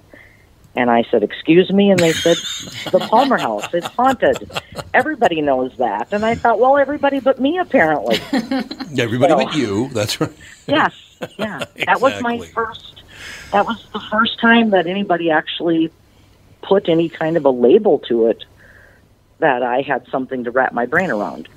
And I said, "Excuse me," and they said, "The Palmer House, it's haunted." Everybody knows that, and I thought, "Well, everybody but me, apparently." Everybody So- but you. That's right. yes, yeah, that was my first. That was the first time that anybody actually put any kind of a label to it that I had something to wrap my brain around.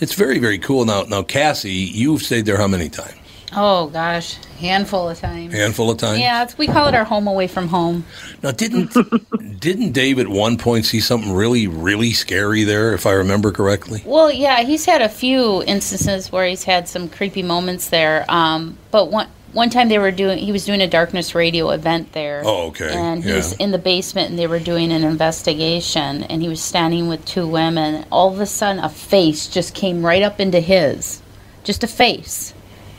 It's very, very cool. Now, now, Cassie, you've stayed there how many times? Oh gosh, handful of times. Handful of times. Yeah, it's, we call it our home away from home. Now, didn't didn't Dave at one point see something really really scary there? If I remember correctly. Well, yeah, he's had a few instances where he's had some creepy moments there. Um, but one one time they were doing, he was doing a darkness radio event there. Oh, okay. And he Yeah. was in the basement, and they were doing an investigation, and he was standing with two women. All of a sudden, a face just came right up into his, just a face,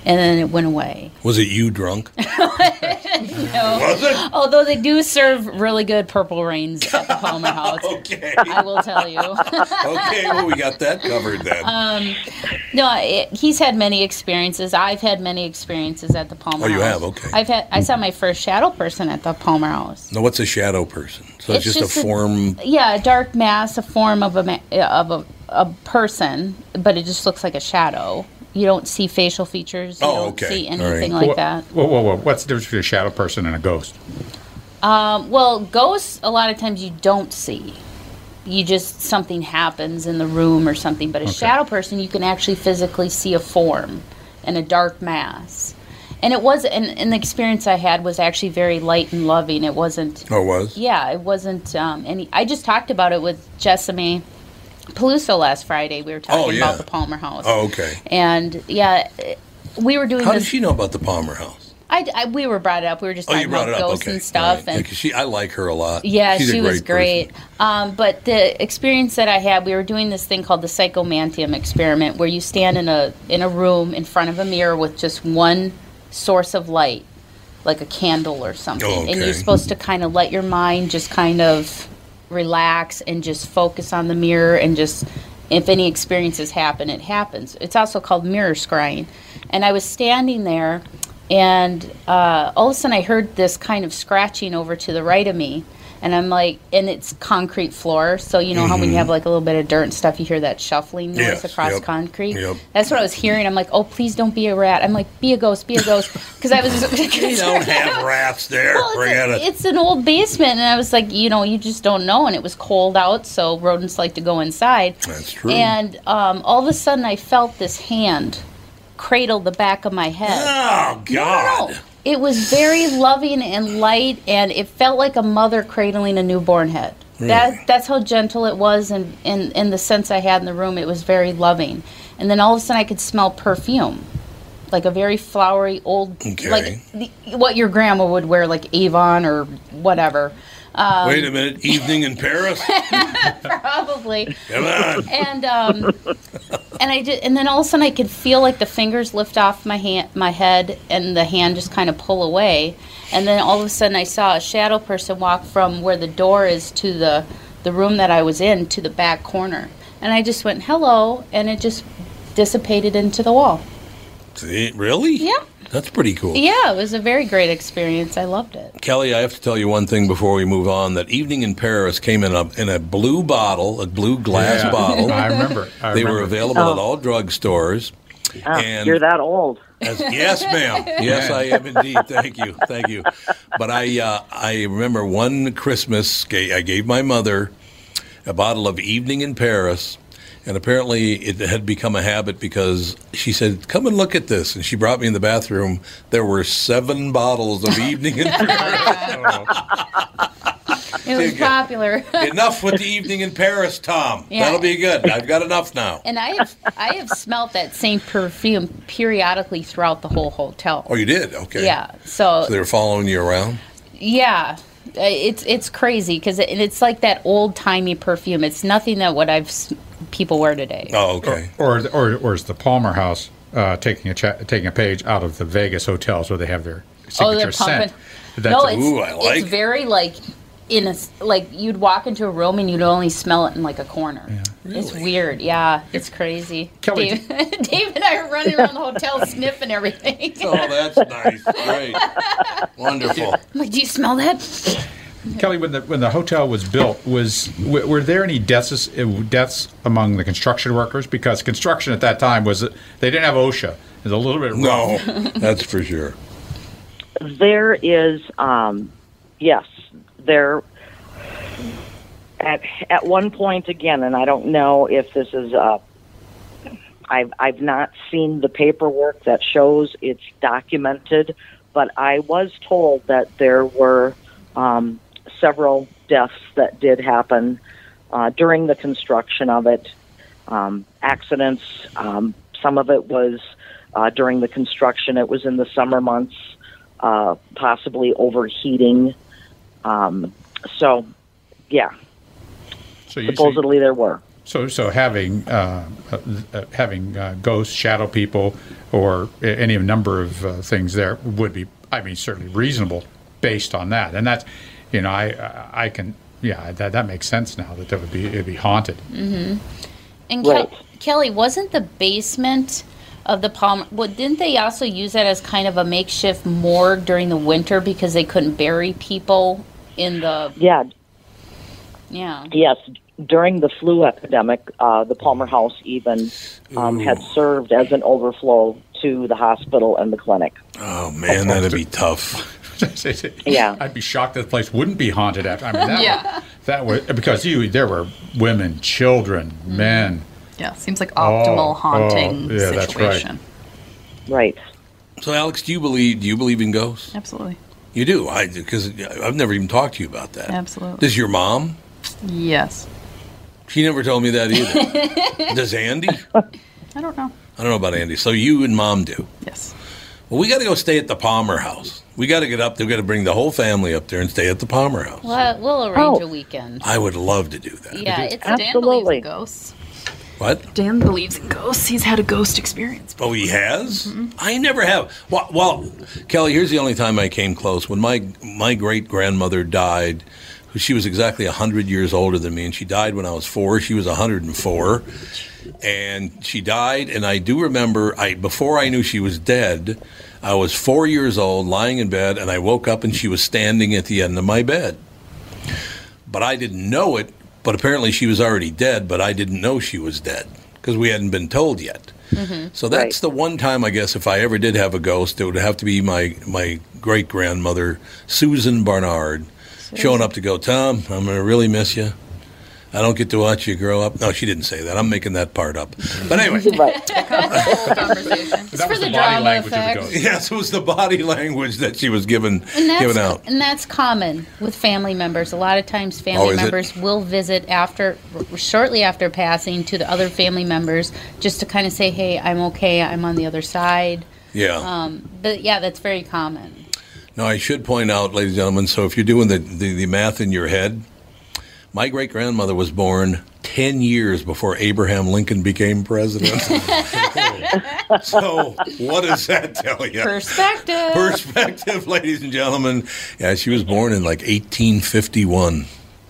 and then it went away. Was it you drunk? No. Was it? Although they do serve really good purple rains at the Palmer House. okay. I will tell you. okay, well we got that covered then. Um, no, it, he's had many experiences. I've had many experiences at the Palmer House. Oh, you House. have? Okay. I've had. I saw my first shadow person at the Palmer House. now, what's a shadow person? So it's, It's just, just a a- form. Yeah, a dark mass, a form of a of a, a person, but it just looks like a shadow. You don't see facial features. You Oh, don't okay. see All right. anything like Wha- that. Whoa, whoa, whoa! What's the difference between a shadow person and a ghost? Um, well, ghosts, a lot of times you don't see. You just, something happens in the room or something. But a Okay. shadow person, you can actually physically see a form and a dark mass. And it was, and, and the experience I had was actually very light and loving. It wasn't. Oh, it was? Yeah, it wasn't um, any. I just talked about it with Jessimae Peluso last Friday. We were talking Oh, yeah. about the Palmer House. Oh, okay. And yeah, we were doing How this. did she know about the Palmer House? I, I- we were brought up. We were just Oh, talking about ghosts Okay, and stuff. Right. And Yeah, she, I like her a lot. yeah, She's she was great. Um, but the experience that I had, we were doing this thing called the psychomanteum experiment, where you stand in a in a room in front of a mirror with just one source of light, like a candle or something, Oh, and you're supposed to kind of let your mind just kind of relax and just focus on the mirror and just if any experiences happen, it happens. It's also called mirror scrying. And I was standing there, and uh, all of a sudden I heard this kind of scratching over to the right of me. And I'm like, and it's concrete floor. So, you know how when you Mhm. have like a little bit of dirt and stuff, you hear that shuffling noise Yes, across yep, concrete? yep. That's what I was hearing. I'm like, oh, please don't be a rat. I'm like, be a ghost, be a ghost. Because I was. You don't have rats there. Well, Forget it. It's an old basement, and I was like, you know, you just don't know. And it was cold out, so rodents like to go inside. That's true. And um, all of a sudden, I felt this hand cradle the back of my head. Oh God! No, no. It was very loving and light, and it felt like a mother cradling a newborn head. That that's how gentle it was, and in in the sense I had in the room, it was very loving. And then all of a sudden, I could smell perfume, like a very flowery old, Okay. like the, what your grandma would wear, like Avon or whatever. Um, Wait a minute. Evening in Paris. probably. Come on. And um, and I did, and then all of a sudden I could feel like the fingers lift off my hand, my head, and the hand just kind of pull away. And then all of a sudden I saw a shadow person walk from where the door is to the the room that I was in to the back corner. And I just went hello, and it just dissipated into the wall. See, really? Yeah. That's pretty cool. Yeah, it was a very great experience. I loved it. Kelly, I have to tell you one thing before we move on. That evening in Paris came in a in a blue bottle, a blue glass Yeah, bottle. I remember. I they were remember. available at Oh. all drugstores. Oh, and you're that old. As, yes, ma'am. Yes, I am indeed. Thank you, thank you. But I, uh, I remember one Christmas, I gave my mother a bottle of Evening in Paris, and apparently it had become a habit because she said, "Come and look at this," and she brought me in the bathroom. There were seven bottles of Evening in Paris. It was Dig it. popular. enough with the Evening in Paris, Tom. Yeah. That'll be good. I've got enough now. And I have I have smelt that same perfume periodically throughout the whole hotel. Oh, you did? Okay. Yeah. So, So they were following you around. yeah, it's it's crazy because it, it's like that old timey perfume. It's nothing that what I've s- people wear today. Oh, okay. Or, or, or is the Palmer House uh, taking a cha- taking a page out of the Vegas hotels where they have their Oh, signature they're scent? That's no, a- it's it's very like in a like you'd walk into a room and you'd only smell it in like a corner. It's weird. Yeah, it's crazy. Kelly, Dave, Dave and I are running around the hotel sniffing everything. Oh, that's nice. Great. Wonderful. I'm like, do you smell that? Kelly, when the when the hotel was built, was w- were there any deaths uh, deaths among the construction workers? Because construction at that time was they didn't have OSHA. It was a little bit No, that's for sure. There is, um, yes, there. At at one point again, and I don't know if this is uh, I've I've not seen the paperwork that shows it's documented, but I was told that there were um, several deaths that did happen uh, during the construction of it. Um, accidents. Um, some of it was uh, during the construction. It was in the summer months, uh, possibly overheating. Um, so, yeah, So supposedly there were. so, so having uh, uh, having uh, ghosts, shadow people, or any number of uh, things there would be, I mean, certainly reasonable based on that. And that's, you know, I I can, yeah, that that makes sense now that that would be it'd be haunted. Mm-hmm. And Right. Kel- Kelly, wasn't the basement of the Palmer? Well, didn't they also use that as kind of a makeshift morgue during the winter because they couldn't bury people in the? Yeah, Yeah. Yes, during the flu epidemic, uh, the Palmer House even um, had served as an overflow to the hospital and the clinic. Oh man, that'd be tough. Yeah. I'd be shocked that the place wouldn't be haunted after. I mean, that Yeah. would, that would because you there were women, children, mm-hmm. men. Yeah, seems like optimal Oh, oh haunting oh, yeah, that's right. situation. Right. So, Alex, do you believe? Do you believe in ghosts? Absolutely. You do. I do because I've never even talked to you about that. Absolutely. Does your mom? Yes. She never told me that either. Does Andy? I don't know. I don't know about Andy. So you and mom do. Yes. Well, we got to go stay at the Palmer house. We got to get up there. We got to bring the whole family up there and stay at the Palmer house. Well, we'll arrange Oh. a weekend. I would love to do that. Yeah, it's Dan believes in ghosts. What? Dan believes in ghosts. He's had a ghost experience. Oh, he has. Mm-hmm. I never have. Well, well, Kelly, here's the only time I came close when my my great grandmother died. She was exactly hundred years older than me, and she died when I was four. She was hundred and four, and she died. And I do remember, I before I knew she was dead, I was four years old, lying in bed, and I woke up and she was standing at the end of my bed. But I didn't know it. But apparently, she was already dead. But I didn't know she was dead because we hadn't been told yet. Mm-hmm. So that's the one time I guess if I ever did have a ghost, it would have to be my my great grandmother Susan Barnard showing up to go. Tom, I'm gonna really miss you. I don't get to watch you grow up. No, she didn't say that. I'm making that part up. But anyway, It's for the drama effect. yes, it was the body language that she was given And that's, given out. and that's common with family members. A lot of times, Oh, family it? members will visit after, shortly after passing, to the other family members just to kind of say, "Hey, I'm okay. I'm on the other side." Yeah. Um, but yeah, that's very common. Now, I should point out, ladies and gentlemen, so if you're doing the, the, the math in your head, my great grandmother was born 10 years before Abraham Lincoln became president. so, what does that tell you? Perspective. Perspective, ladies and gentlemen. Yeah, she was born in like 1851.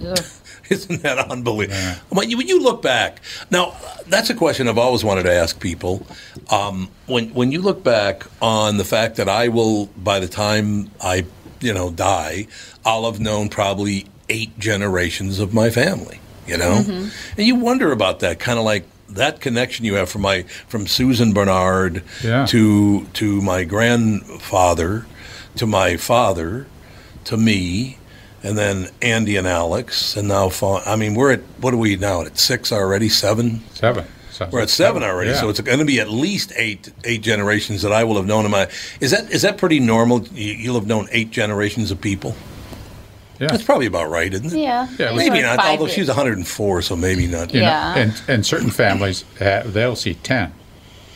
Ugh. Isn't that unbelievable? When, you, when you look back, now that's a question I've always wanted to ask people. Um, when when you look back on the fact that I will, by the time I you know die, I'll have known probably eight generations of my family. You know, Mhm. and you wonder about that, kind of like that connection you have from my from Susan Barnard Yeah. to to my grandfather, to my father, to me, and then Andy and Alex, and now Fawn. I mean, we're at what are we now at six already? Seven. Seven. We're at seven seven, already, yeah. so it's going to be at least eight eight generations that I will have known in my. Is that is that pretty normal? You'll have known eight generations of people. Yeah, that's probably about right, isn't it? Yeah. Yeah, maybe not. five Although she's 104, so maybe not. You know, and and certain families uh, they'll see ten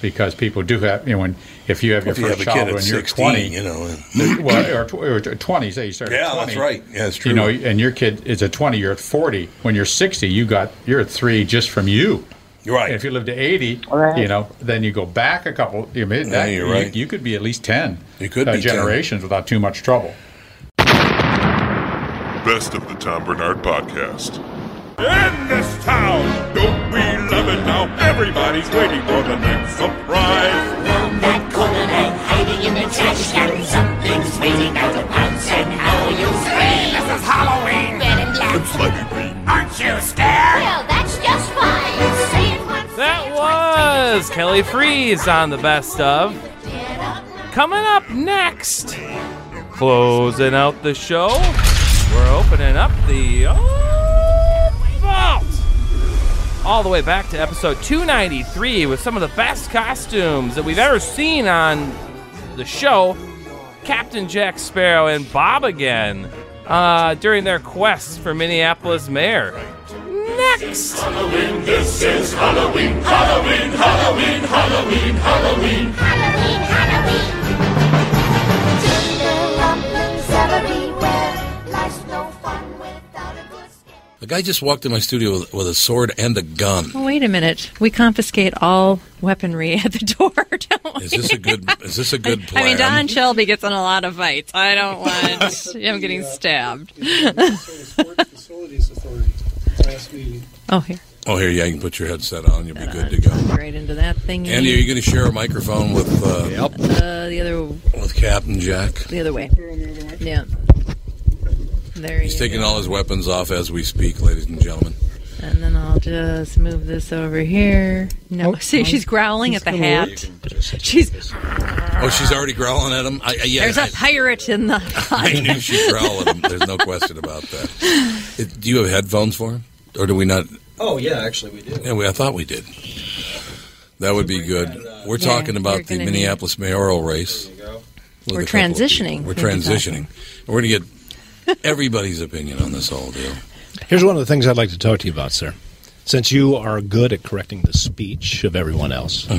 because people do have you know when if you have your If you first have child at when you're twenty, you know, well, or, tw- or twenty, say you start. Yeah, at 20, that's right. Yeah, that's true. You know, and your kid is at twenty, you're at forty. When you're sixty, you got you're at three just from you. Right. And if you live to eighty, Right. you know, then you go back a couple. You made Yeah, that, you're right. You, could be at least ten. You could uh, be 10. generations without too much trouble. Best of the Tom Barnard Podcast. In this town, don't we love it now? Everybody's waiting for the next surprise. From that golden egg hiding in the trash can, something's waiting now to pounce and how you scream. This is Halloween. Red and black. It's slightly green. Aren't you scared? Well, that's just fine. Say it once. That was Kelly Freese on the best of. Coming up next, closing out the show, we're opening up the vault. all the way back to episode 293 with some of the best costumes that we've ever seen on the show. Captain Jack Sparrow and Bob again uh, during their quest for Minneapolis mayor. Next. Halloween, this is Halloween, Halloween, Halloween, Halloween, Halloween. Halloween, A guy just walked in my studio with, with a sword and a gun. Oh, wait a minute. We confiscate all weaponry at the door, don't we? Is this a good? Is this a good plan? I mean, Don Shelby gets in a lot of fights. I don't want him getting stabbed. Facilities Authority, last meeting. oh, here. Oh, here, yeah, you can put your headset on. You'll be good to go. Right into that thing. Andy, are you going to share a microphone with uh, Uh, the other, with Captain Jack? the other way. Yeah. There He's you taking go. all his weapons off as we speak, ladies and gentlemen. And then I'll just move this over here. No, see, she's growling at the hat. She's Oh, she's already growling at him. I, I, yeah, there's a I, pirate in the. I knew she'd growl at him. There's no question about that. It- do you have headphones for him, or do we not? Oh yeah, actually we do. Yeah, we, I thought we did. That would be good. We're Yeah, talking about the gonna Minneapolis mayoral race. with We're a couple of transitioning. We're transitioning. We're going to get everybody's opinion on this whole deal. Here's one of the things I'd like to talk to you about, sir. Since you are good at correcting the speech of everyone else,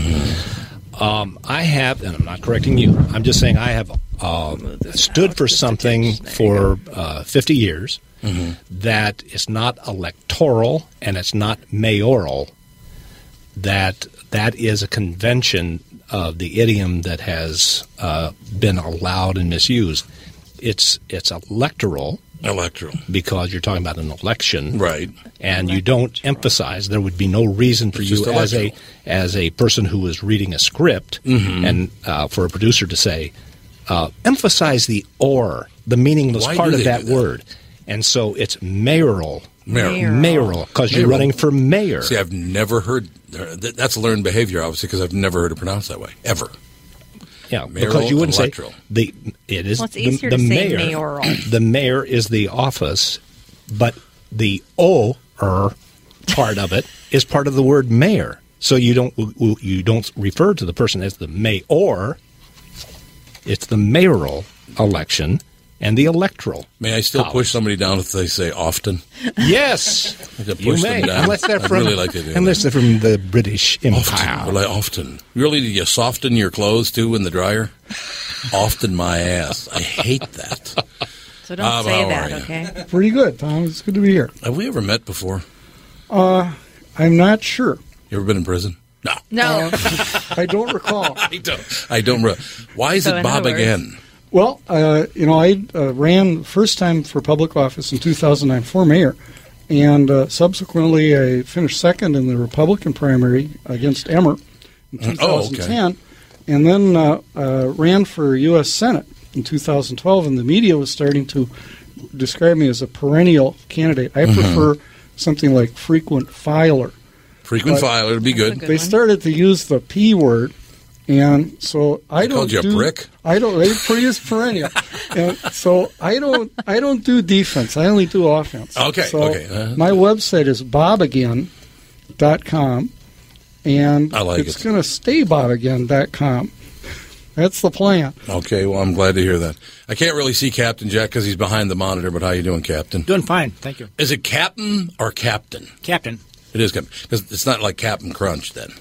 um, I have, and I'm not correcting you, I'm just saying I have uh, stood for something for uh, 50 years that is not electoral and it's not mayoral, that that is a convention of the idiom that has uh, been allowed and misused. It's it's electoral. Electoral. Because you're talking about an election. Right. And you don't emphasize there would be no reason for It's you as a as a person who is reading a script Mhm. and uh, for a producer to say uh, emphasize the or, the meaningless Why part of that, that? word. And so it's mayoral. Mayoral. Mayoral, because you're running for mayor. See, I've never heard that's learned behavior, obviously, because I've never heard it pronounced that way ever. Yeah, Mayoral because you wouldn't electoral. say the it is Well, it's the, easier the to say mayor. mayoral. The mayor is the office, but the o er part of it is part of the word mayor. So you don't you don't refer to the person as the mayor. It's the mayoral election and the electoral. May I still college. push somebody down if they say often? Yes, you may, unless they're from really like unless that. they're from the British Empire. Often, well, I often. Really, do you soften your clothes too in the dryer? often, my ass. I hate that. So don't Bob, say that, okay? Pretty good, Tom. It's good to be here. Have we ever met before? Uh, I'm not sure. You ever been in prison? No. No. I don't recall. I don't. I don't. Re- Why is So it Bob other words- again? Well, uh, you know, I uh, ran first time for public office in 2009 for mayor, and uh, subsequently I finished second in the Republican primary against Emmer in Mm, oh, okay. 2010, and then uh, uh, ran for U.S. Senate in 2012. And the media was starting to describe me as a perennial candidate. I Mhm. prefer something like frequent filer. Frequent But filer would be good. They started to use the P word, and so I don't called you a do, brick? I don't. They pretty is perennial, and so I don't. I don't do defense. I only do offense. Okay, So okay, uh-huh. my website is bobagain.com, and I like it's it. going to stay bobagain.com. That's the plan. Okay, well, I'm glad to hear that. I can't really see Captain Jack because he's behind the monitor, but how you doing, Captain? Doing fine, thank you. Is it Captain or Captain? Captain. It is Captain. Because it's not like Captain Crunch then.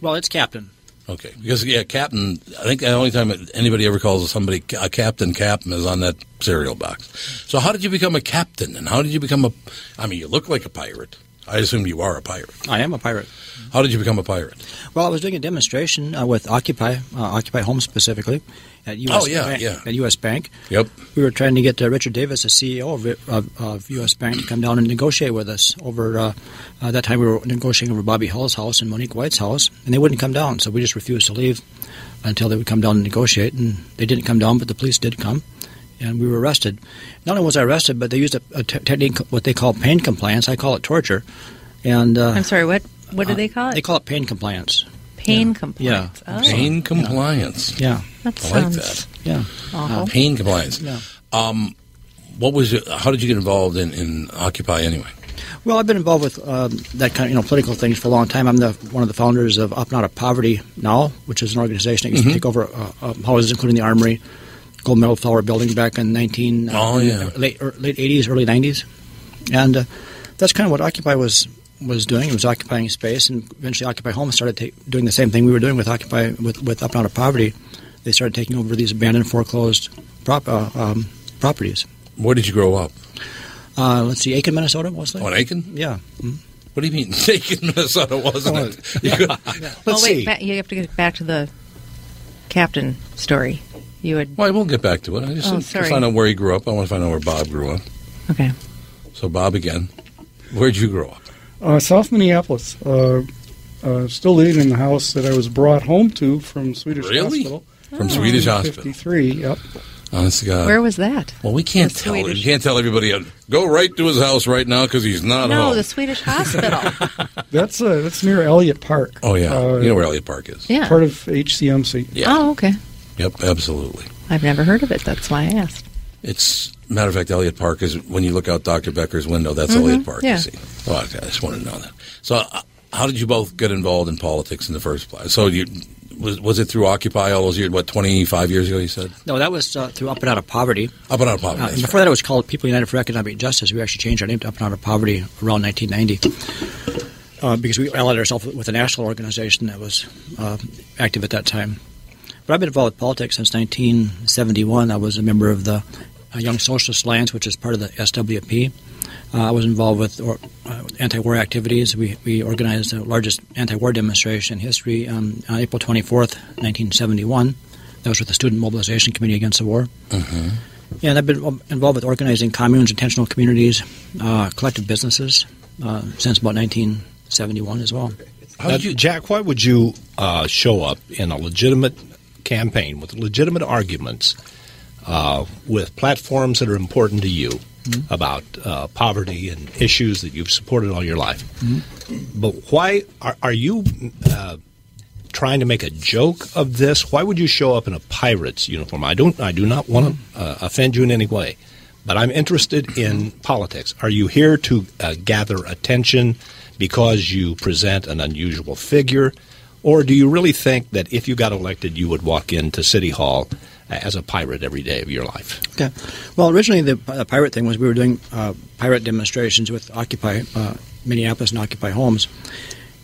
Well, it's Captain. Okay. Because, yeah, Captain, I think the only time anybody ever calls somebody a Captain Captain is on that cereal box. So how did you become a captain? And how did you become a. I mean, you look like a pirate. I assume you are a pirate. I am a pirate. How did you become a pirate? Well, I was doing a demonstration uh, with Occupy, uh, Occupy Home specifically, at U.S. Oh, yeah, Bank, yeah. at U.S. Bank. Yep. We were trying to get uh, Richard Davis, the CEO of, of, of U.S. Bank, to come down and negotiate with us. Over uh, uh, that time, we were negotiating over Bobby Hull's house and Monique White's house, and they wouldn't come down. So we just refused to leave until they would come down and negotiate. And they didn't come down, but the police did come, and we were arrested. Not only was I arrested, but they used a, a technique, what they call pain compliance. I call it torture. And uh, I'm sorry. What what do uh, they call it? They call it pain compliance. Pain Yeah. compliance. Yeah. Oh. Pain compliance. Yeah. That I like that. Yeah. awful. Pain compliance. Yeah. Um, what was it? How did you get involved in, in Occupy anyway? Well, I've been involved with um, that kind of you know political things for a long time. I'm the one of the founders of Up and Out of Poverty Now, which is an organization that used Mhm. to take over uh, uh, houses, including the Armory, Gold Medal Flour Building back in 19 uh, Oh, yeah. late er, late 80s, early 90s, and uh, that's kind of what Occupy was was doing. It was occupying space, and eventually Occupy Home started ta- doing the same thing we were doing with Occupy with, with Up and Out of Poverty. They started taking over these abandoned, foreclosed prop, uh, um, properties. Where did you grow up? Uh, let's see, Aitkin, Minnesota, mostly. Oh, in Aitkin? Yeah. What do you mean? Aitkin, Minnesota, wasn't it? You could- oh wait, ba- you have to get back to the captain story. You would. Well, we'll get back to it. I just Oh, want to find out where he grew up. I want to find out where Bob grew up. Okay. So, Bob, again, where'd you grow up? Uh, South Minneapolis. Uh, uh, still living in the house that I was brought home to from Swedish Really? Hospital. From Swedish Hospital. 53, yep. Honest to God. Where was that? Well, we can't The tell. You Swedish- can't tell everybody. Go right to his house right now because he's not No, home. the Swedish hospital. That's uh, that's near Elliot Park. Oh yeah, Uh, you know where Elliot Park is. Yeah. Part of HCMC. Yeah. Oh, okay. Yep, absolutely. I've never heard of it. That's why I asked. It's matter of fact, Elliot Park is when you look out Dr. Becker's window. That's Mhm, Elliot Park. yeah. You see. Oh, I I just want to know that. So, uh, how did you both get involved in politics in the first place? So, you was was it through Occupy all those years? What twenty five years ago? You said No, that was uh, through Up and Out of Poverty. Up and Out of Poverty. Uh, that's and before that, it was called People United for Economic Justice. We actually changed our name to Up and Out of Poverty around 1990 uh, because we allied ourselves with a national organization that was uh, active at that time. But I've been involved with politics since 1971. I was a member of the Young Socialist Alliance, which is part of the SWP. Uh, I was involved with or, uh, anti-war activities. We, we organized the largest anti-war demonstration in history um, on April 24th, 1971. That was with the Student Mobilization Committee Against the War. Mm-hmm. Yeah, and I've been involved with organizing communes, intentional communities, uh, collective businesses uh, since about 1971 as well. Now, Jack, why would you uh, show up in a legitimate campaign with legitimate arguments uh, with platforms that are important to you Mhm. about uh, poverty and issues that you've supported all your life? Mhm. But why are, are you uh, trying to make a joke of this? Why would you show up in a pirate's uniform? I don't. I do not want to uh, offend you in any way, but I'm interested in politics. Are you here to uh, gather attention because you present an unusual figure, or do you really think that if you got elected, you would walk into City Hall as a pirate every day of your life? Okay. Well, originally the, the pirate thing was we were doing uh, pirate demonstrations with Occupy uh, Minneapolis and Occupy Homes,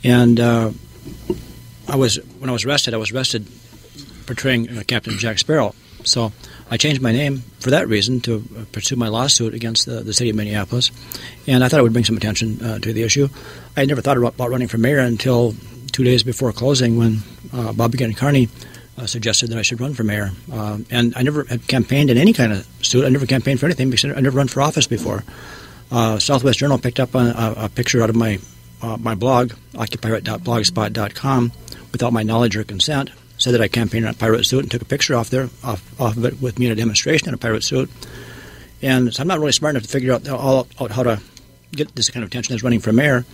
and uh, I was when I was arrested, I was arrested portraying uh, Captain Jack Sparrow. So I changed my name for that reason to uh, pursue my lawsuit against the, the city of Minneapolis, and I thought it would bring some attention uh, to the issue. I had never thought about running for mayor until two days before closing when uh, Bob Again Carney uh, suggested that I should run for mayor. Um, and I never had campaigned in any kind of suit. I never campaigned for anything because I never run for office before. Uh, Southwest Journal picked up a, a, picture out of my uh, my blog, occupyrate.blogspot.com, without my knowledge or consent. Said that I campaigned in a pirate suit and took a picture off there, off, off of it with me in a demonstration in a pirate suit. And so I'm not really smart enough to figure out all out how to get this kind of attention as running for mayor.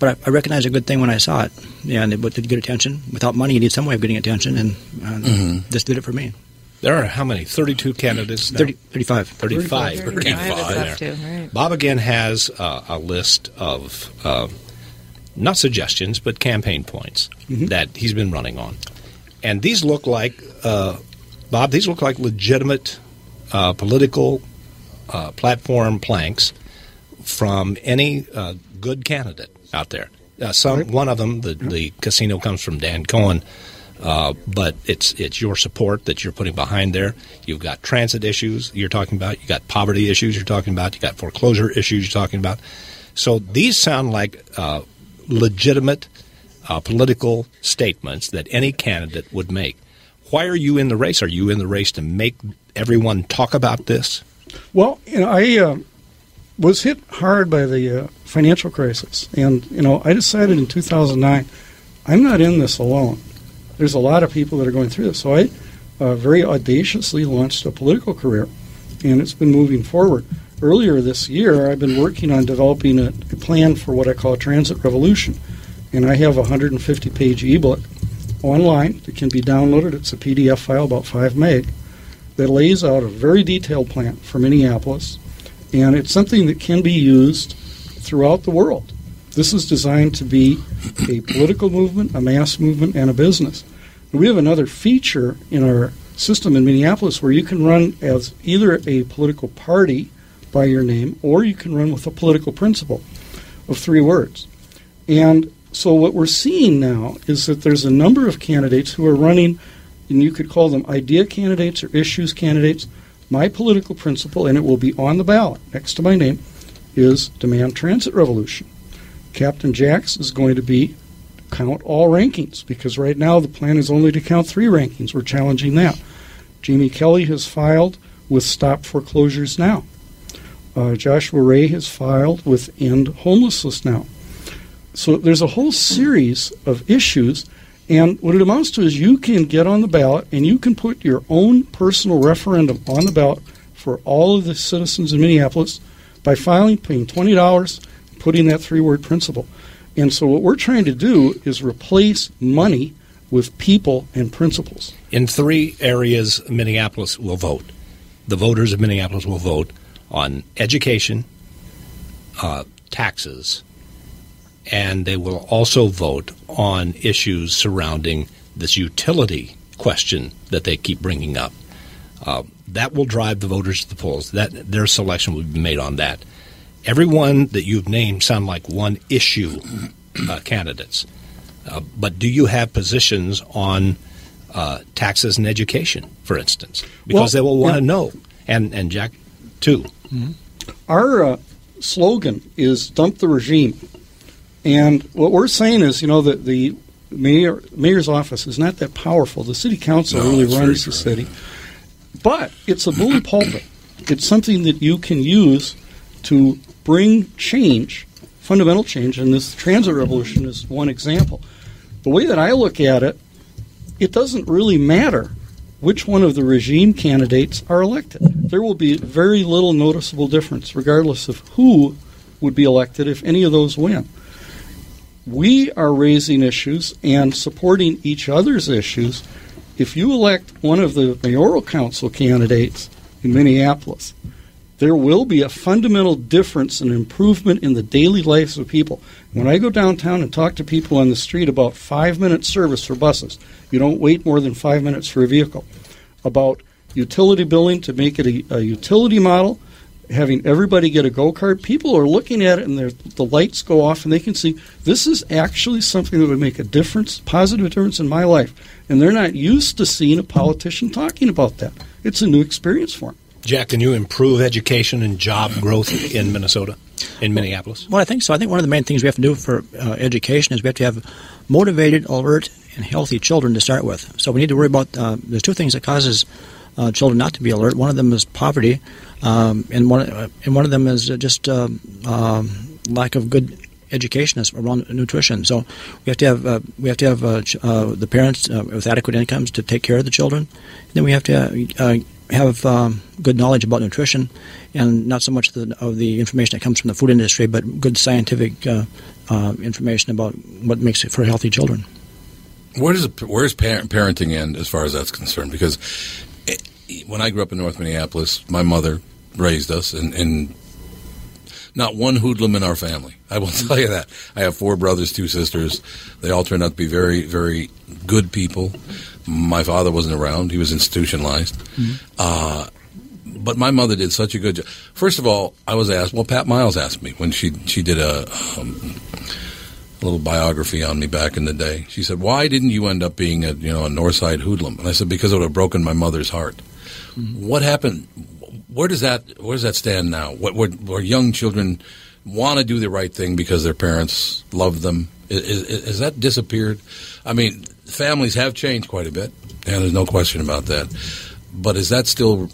But I, I recognized a good thing when I saw it, Yeah, and it did get attention. Without money, you need some way of getting attention, and, and Mhm. this did it for me. There are how many? 32 candidates? now? 30, 35. 35. 35 is there. up to, right. Bob again has uh, a list of uh, not suggestions, but campaign points Mm-hmm. that he's been running on. And these look like, uh, Bob, these look like legitimate uh, political uh, platform planks from any uh, good candidate out there. Uh, some one of them, the, the casino comes from Dan Cohen, uh, but it's it's your support that you're putting behind there. You've got transit issues you're talking about. You've got poverty issues you're talking about. You got foreclosure issues you're talking about. So these sound like uh, legitimate uh, political statements that any candidate would make. Why are you in the race? Are you in the race to make everyone talk about this? Well, you know, I uh, was hit hard by the uh, financial crisis, and you know, I decided in 2009, I'm not in this alone. There's a lot of people that are going through this, so I uh, very audaciously launched a political career, and it's been moving forward. Earlier this year, I've been working on developing a, a plan for what I call a transit revolution, and I have a 150-page ebook online that can be downloaded. It's a PDF file, about five meg that lays out a very detailed plan for Minneapolis, and it's something that can be used throughout the world. This is designed to be a political movement, a mass movement, and a business. And we have another feature in our system in Minneapolis where you can run as either a political party by your name or you can run with a political principle of three words. And so what we're seeing now is that there's a number of candidates who are running, and you could call them idea candidates or issues candidates. My political principle, and it will be on the ballot next to my name, is demand transit revolution. Captain Jacks is going to be count all rankings because right now the plan is only to count three rankings. We're challenging that. Jamie Kelly has filed with Stop Foreclosures Now. Uh, Joshua Ray has filed with End Homelessness Now. So there's a whole series of issues, and what it amounts to is you can get on the ballot and you can put your own personal referendum on the ballot for all of the citizens in Minneapolis by filing, paying twenty dollars, putting that three-word principle. And so what we're trying to do is replace money with people and principles. In three areas, Minneapolis will vote. The voters of Minneapolis will vote on education, uh, taxes, and they will also vote on issues surrounding this utility question that they keep bringing up. Uh, that will drive the voters to the polls. That their selection will be made on that. Everyone that you've named sound like one issue uh, candidates, uh, but do you have positions on uh, taxes and education, for instance? Because Well, they will want to yeah. know, and and Jack too. Our uh, slogan is "Dump the regime," and what we're saying is, you know, that the mayor mayor's office is not that powerful. The city council No, really runs the city, but it's a bully pulpit. It's something that you can use to bring change, fundamental change, and this transit revolution is one example. The way that I look at it, it doesn't really matter which one of the regime candidates are elected. There will be very little noticeable difference, regardless of who would be elected if any of those win. We are raising issues and supporting each other's issues. If you elect one of the mayoral council candidates in Minneapolis, there will be a fundamental difference and improvement in the daily lives of people. When I go downtown and talk to people on the street about five minute service for buses, you don't wait more than five minutes for a vehicle, about utility billing to make it a, a utility model, having everybody get a go kart, people are looking at it and the lights go off and they can see this is actually something that would make a difference, positive difference in my life. And they're not used to seeing a politician talking about that. It's a new experience for them. Jack, can you improve education and job growth in Minnesota, in Minneapolis? Well, I think so. I think one of the main things we have to do for uh, education is we have to have motivated, alert, and healthy children to start with. So we need to worry about. Uh, there's two things that causes uh, children not to be alert. One of them is poverty, um, and one uh, and one of them is uh, just um, um, lack of good education around nutrition. So we have to have uh, we have to have uh, uh, the parents uh, with adequate incomes to take care of the children. then we have to uh, have um, good knowledge about nutrition, and not so much the, of the information that comes from the food industry, but good scientific uh, uh, information about what makes it for healthy children. Where does where's parent, parenting end as far as that's concerned? Because when I grew up in North Minneapolis, my mother raised us, and, and not one hoodlum in our family. I will tell you that. I have four brothers, two sisters. They all turned out to be very, very good people. My father wasn't around; he was institutionalized. Uh, but my mother did such a good job. First of all, I was asked. Well, Pat Miles asked me when she she did a. Um, a little biography on me back in the day. She said, "Why didn't you end up being a you know a Northside hoodlum?" And I said, "Because it would have broken my mother's heart." What happened? Where does that where does that stand now? What where, where young children want to do the right thing because their parents love them? Is, is, has that disappeared? I mean, families have changed quite a bit, and there's no question about that. But is that still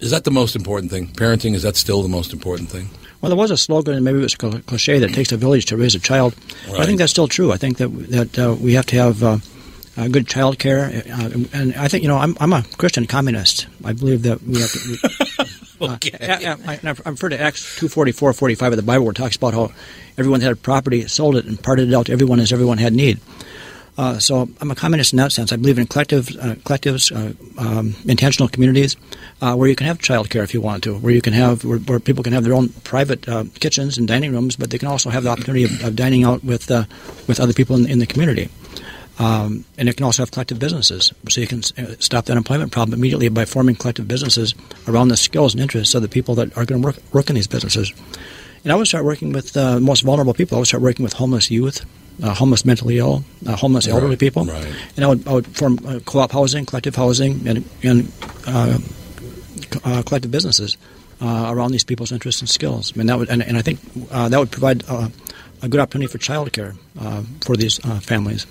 is that the most important thing? Parenting is that still the most important thing? Well, there was a slogan, and maybe it was a cliche, that it takes a village to raise a child. But I think that's still true. I think that that uh, we have to have uh, uh, good child care, uh, and I think you know I'm, I'm a Christian communist. I believe that we have to. We, okay. I, I refer to Acts two forty four forty five of the Bible, where it talks about how everyone that had property sold it and parted it out to everyone as everyone had need. Uh, so I'm a communist in that sense. I believe in collective, uh, collectives, uh, um, intentional communities, uh, where you can have childcare if you want to, where you can have where, where people can have their own private uh, kitchens and dining rooms, but they can also have the opportunity of, of dining out with uh, with other people in, in the community. Um, and it can also have collective businesses, so you can uh, stop the unemployment problem immediately by forming collective businesses around the skills and interests of the people that are going to work work in these businesses. And I would start working with uh, the most vulnerable people. I would start working with homeless youth, uh, homeless mentally ill, uh, homeless elderly Right, people. right. And I would, I would form uh, co-op housing, collective housing, and, and uh, uh, collective businesses uh, around these people's interests and skills. And that would, and, and I think uh, that would provide uh, a good opportunity for childcare uh, for these uh, families.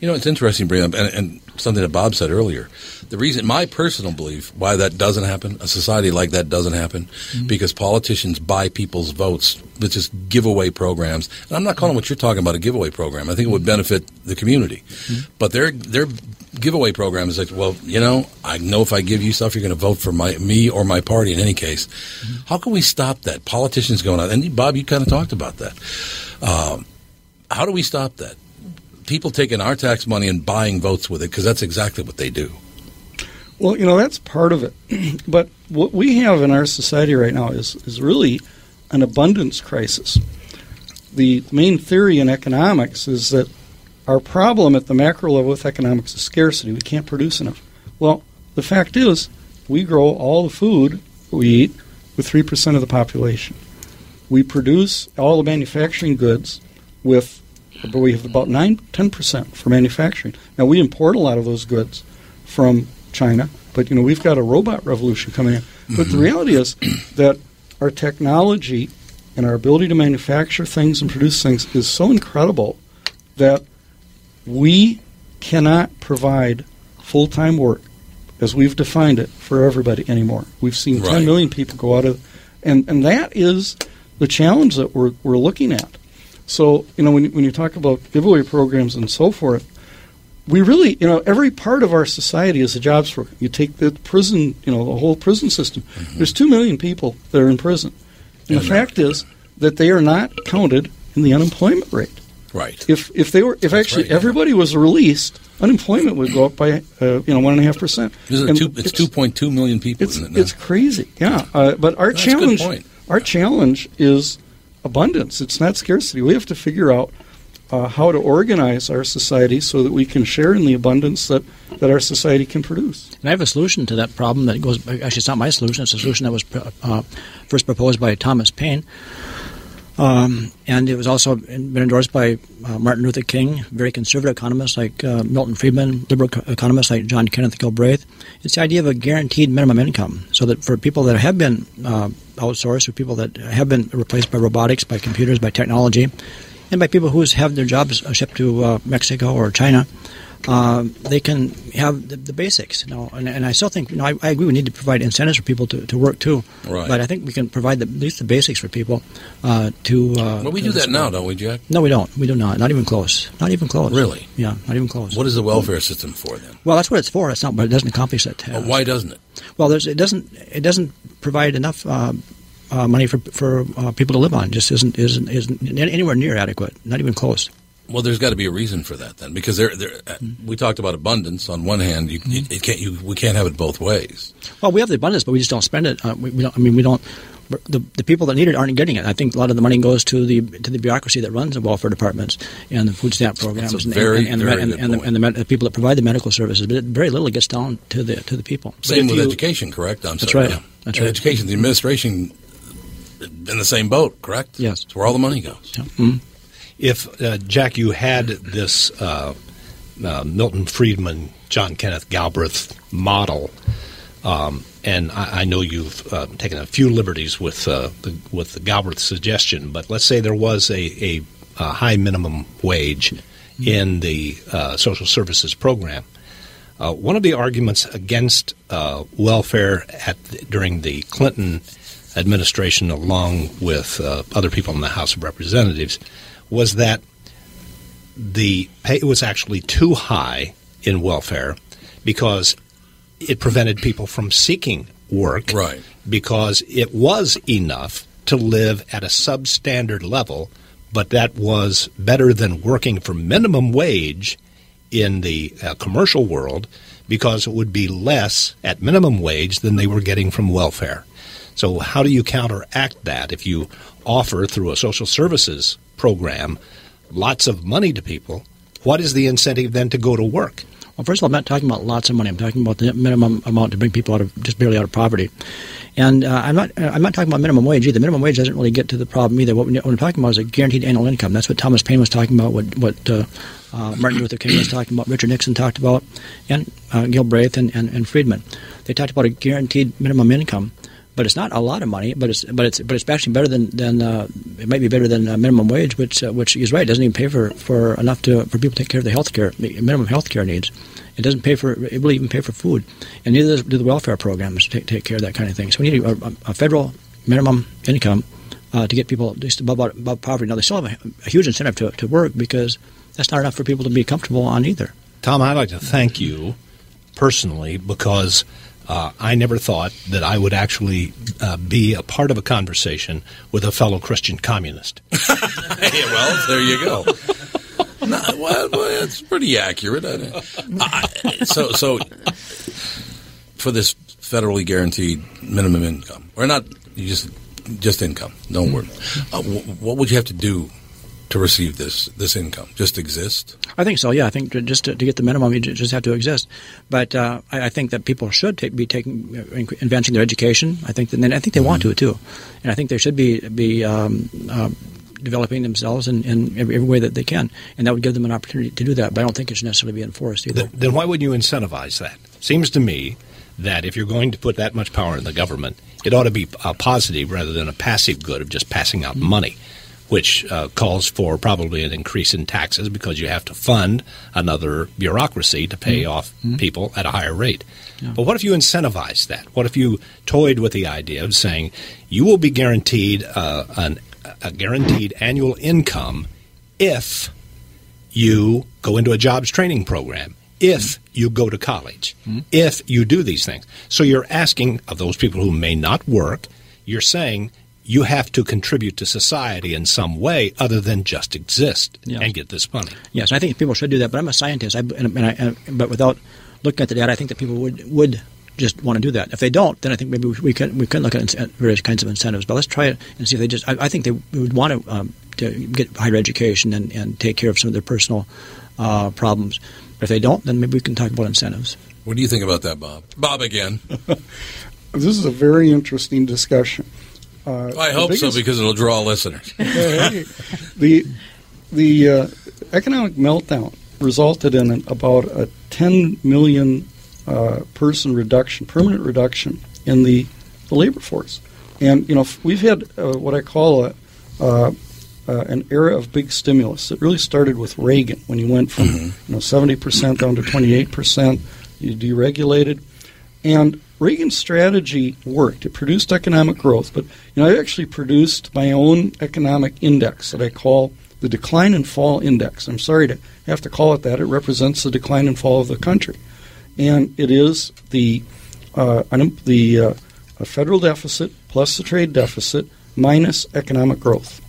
You know, it's interesting, bring up, and, and something that Bob said earlier. The reason, my personal belief, why that doesn't happen, a society like that doesn't happen, mm-hmm. because politicians buy people's votes with just giveaway programs. And I'm not calling what you're talking about a giveaway program. I think it would mm-hmm. benefit the community. Mm-hmm. But their their giveaway program is like, well, you know, I know if I give you stuff, you're going to vote for my me or my party in any case. How can we stop that? Politicians going out, and Bob, you kind of talked about that. Um, how do we stop that? People taking our tax money and buying votes with it because that's exactly what they do. Well, you know, that's part of it. but what we have in our society right now is, is really an abundance crisis. The main theory in economics is that our problem at the macro level with economics is scarcity. We can't produce enough. Well, the fact is, we grow all the food we eat with 3% of the population. We produce all the manufacturing goods with, but we have about 9 10% for manufacturing. Now, we import a lot of those goods from China, but you know we've got a robot revolution coming in. But the mm-hmm. reality is that our technology and our ability to manufacture things and produce things is so incredible that we cannot provide full-time work as we've defined it for everybody anymore. We've seen Right. 10 million people go out of, and and that is the challenge that we're we're looking at. So you know when when you talk about giveaway programs and so forth, we really, you know, every part of our society is a jobs program. You take the prison, you know, the whole prison system. There's two million people that are in prison, and the fact is that they are not counted in the unemployment rate. Right. If if they were, if actually everybody was released, unemployment would go up by uh, you know one and a half percent. This two, it's 2.2 million people, it's, it? It's crazy, yeah. Uh, but our That's challenge, point. our challenge is abundance. It's not scarcity. We have to figure out uh, how to organize our society so that we can share in the abundance that, that our society can produce. And I have a solution to that problem that goes. Actually, it's not my solution. It's a solution that was uh, first proposed by Thomas Paine, um, and it was also been endorsed by uh, Martin Luther King, very conservative economists like uh, Milton Friedman, liberal co- economists like John Kenneth Galbraith. It's the idea of a guaranteed minimum income, so that for people that have been uh, outsourced, for people that have been replaced by robotics, by computers, by technology, and by people who have their jobs shipped to uh, Mexico or China, uh, they can have the, the basics. You know, and, and I still think, you know, I, I agree we need to provide incentives for people to, to work too. Right. But I think we can provide the, at least the basics for people uh, to. Uh, Well, we do that now, don't we, Jack? No, we don't. We do not. Not even close. Not even close. Really? Yeah, not even close. What is the welfare system for then? Well, that's what it's for. It's not, but it doesn't accomplish that task. Well, why doesn't it? Well, there's, it doesn't. It doesn't provide enough uh, uh, money for for uh, people to live on. Just isn't isn't isn't anywhere near adequate. Not even close. Well, there's got to be a reason for that then, because there, there, uh, we talked about abundance. On one hand, you, Mm-hmm. it, can't, you, we can't have it both ways. Well, we have the abundance, but we just don't spend it. Uh, we, we don't. I mean, we don't. The, the people that need it aren't getting it. I think a lot of the money goes to the to the bureaucracy that runs the welfare departments and the food stamp programs and, very, and, and, the- and, and, the, and the, med- people that provide the medical services. But it, very little gets down to the to the people. Same with you- education, correct? I'm That's sorry. right. yeah. That's And right. Education, the administration, in the same boat, correct? Yes. It's where all the money goes. If uh, Jack, you had this uh, uh, Milton Friedman, John Kenneth Galbraith model, um, and I, I know you've uh, taken a few liberties with uh, the, with the Galbraith suggestion, but let's say there was a, a, a high minimum wage in the uh, social services program. One of the arguments against welfare at during the Clinton administration, along with other people in the House of Representatives, was that the pay was actually too high in welfare because it prevented people from seeking work. Right. Because it was enough to live at a substandard level, but that was better than working for minimum wage in the uh, commercial world because it would be less at minimum wage than they were getting from welfare. So, how do you counteract that if you offer through a social services program lots of money to people? What is the incentive then to go to work? Well, first of all, I'm not talking about lots of money. I'm talking about the minimum amount to bring people out of just barely out of poverty. And uh, I'm not uh, I'm not talking about minimum wage either. Minimum wage doesn't really get to the problem either. What, we, what I'm talking about is a guaranteed annual income. That's what Thomas Paine was talking about. What what uh, uh, Martin Luther King was talking about. Richard Nixon talked about, and uh, Galbraith and, and, and Friedman. They talked about a guaranteed minimum income but it's not a lot of money. But it's but it's but it's actually better than than uh, it might be better than uh, minimum wage, which uh, which is right. It doesn't even pay for, for enough to for people to take care of the health care minimum health care needs. It doesn't pay for it will even pay for food, and neither do the welfare programs take, take care of that kind of thing. So we need a, a federal minimum income uh, to get people just above above poverty. Now they still have a, a huge incentive to, to work because that's not enough for people to be comfortable on either. Tom, I'd like to thank you personally because uh, I never thought that I would actually uh, be a part of a conversation with a fellow Christian communist. hey, well, there you go. no, well, well, it's pretty accurate. I, so, so for this federally guaranteed minimum income, or not, you just just income. Don't worry. Uh, what would you have to do to receive this this income? Just exist? I think so. Yeah, I think just to, to get the minimum, you just have to exist. But uh, I, I, think that people should take, be taking uh, advancing their education. I think that, and I think they mm-hmm. want to too, and I think they should be be. Um, uh, developing themselves in, in every, every, way that they can, and that would give them an opportunity to do that. But I don't think it should necessarily be enforced either. Then, then why would you incentivize that? Seems to me that if you're going to put that much power in the government, it ought to be a positive rather than a passive good of just passing out mm-hmm. money which uh, calls for probably an increase in taxes because you have to fund another bureaucracy to pay mm-hmm. off mm-hmm. people at a higher rate. Yeah. But what if you incentivize that? What if you toyed with the idea of saying you will be guaranteed uh, an, a guaranteed annual income if you go into a jobs training program, if mm-hmm. you go to college, mm-hmm. if you do these things. So you're asking of those people who may not work, you're saying you have to contribute to society in some way other than just exist yes. and get this money. Yes, I think people should do that. But I'm a scientist, I, and, and I, but without looking at the data, I think that people would would just want to do that. If they don't, then I think maybe we can we can look at various kinds of incentives. But let's try it and see if they just. I, I think they would want to, um, to get higher education and, and take care of some of their personal uh, problems. But if they don't, then maybe we can talk about incentives. What do you think about that, Bob? Bob again. this is a very interesting discussion. Uh, I hope biggest, so because it'll draw listeners. the the uh, economic meltdown resulted in an, about a 10 million uh, person reduction, permanent reduction in the, the labor force. And you know we've had uh, what I call a uh, uh, an era of big stimulus. It really started with Reagan when he went from mm-hmm. you know 70 percent down to 28 percent. You deregulated, and Reagan's strategy worked. It produced economic growth, but you know I actually produced my own economic index that I call the decline and fall index. I'm sorry to have to call it that. It represents the decline and fall of the country, and it is the uh, the uh, federal deficit plus the trade deficit minus economic growth.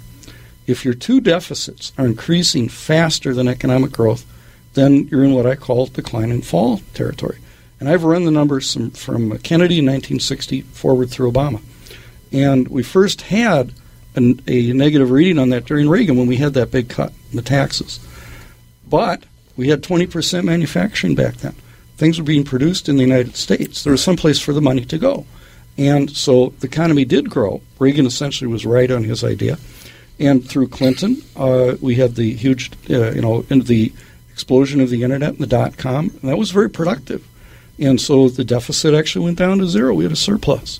If your two deficits are increasing faster than economic growth, then you're in what I call decline and fall territory. And I've run the numbers from, from Kennedy in 1960 forward through Obama. And we first had a, a negative reading on that during Reagan when we had that big cut in the taxes. But we had 20% manufacturing back then. Things were being produced in the United States. There was some place for the money to go. And so the economy did grow. Reagan essentially was right on his idea. And through Clinton, uh, we had the huge, uh, you know, the explosion of the internet and the dot com, and that was very productive. And so the deficit actually went down to zero. We had a surplus.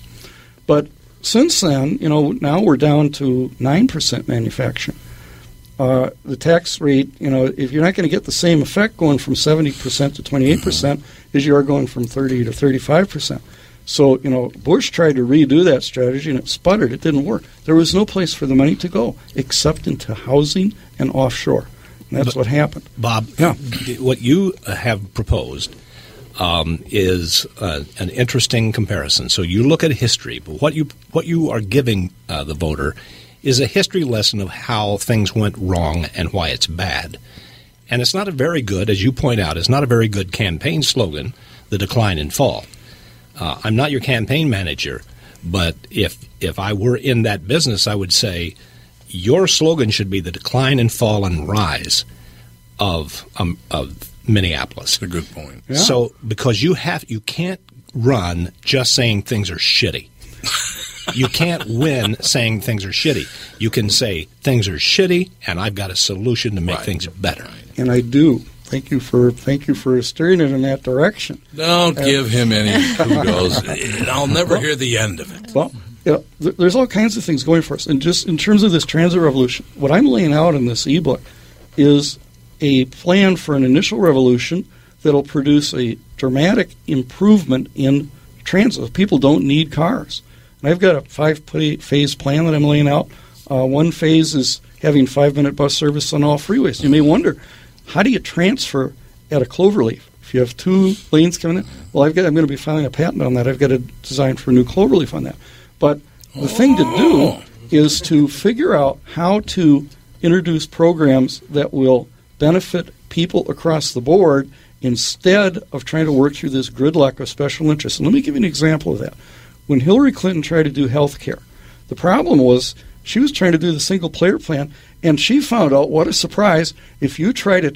But since then, you know, now we're down to 9% manufacturing. Uh, the tax rate, you know, if you're not going to get the same effect going from 70% to 28% as you are going from 30 to 35%. So, you know, Bush tried to redo that strategy and it sputtered. It didn't work. There was no place for the money to go except into housing and offshore. And that's but, what happened. Bob, yeah. what you have proposed um, is uh, an interesting comparison. So you look at history, but what you what you are giving uh, the voter is a history lesson of how things went wrong and why it's bad. And it's not a very good, as you point out, it's not a very good campaign slogan, the decline and fall. Uh, I'm not your campaign manager, but if if I were in that business, I would say your slogan should be the decline and fall and rise of um, of Minneapolis. That's a good point. Yeah. So because you have you can't run just saying things are shitty. you can't win saying things are shitty. You can say things are shitty and I've got a solution to make things better. And I do. Thank you for thank you for steering it in that direction. Don't And- give him any kudos. I'll never hear the end of it. Well, you know, th- there's all kinds of things going for us. And just in terms of this transit revolution, what I'm laying out in this ebook is a plan for an initial revolution that'll produce a dramatic improvement in transit. People don't need cars. And I've got a five phase plan that I'm laying out. Uh, one phase is having five minute bus service on all freeways. You may wonder, how do you transfer at a cloverleaf? If you have two lanes coming in, well, I've got, I'm going to be filing a patent on that. I've got a design for a new cloverleaf on that. But the thing to do is to figure out how to introduce programs that will benefit people across the board instead of trying to work through this gridlock of special interests. And let me give you an example of that. When Hillary Clinton tried to do health care, the problem was she was trying to do the single payer plan, and she found out what a surprise if you try to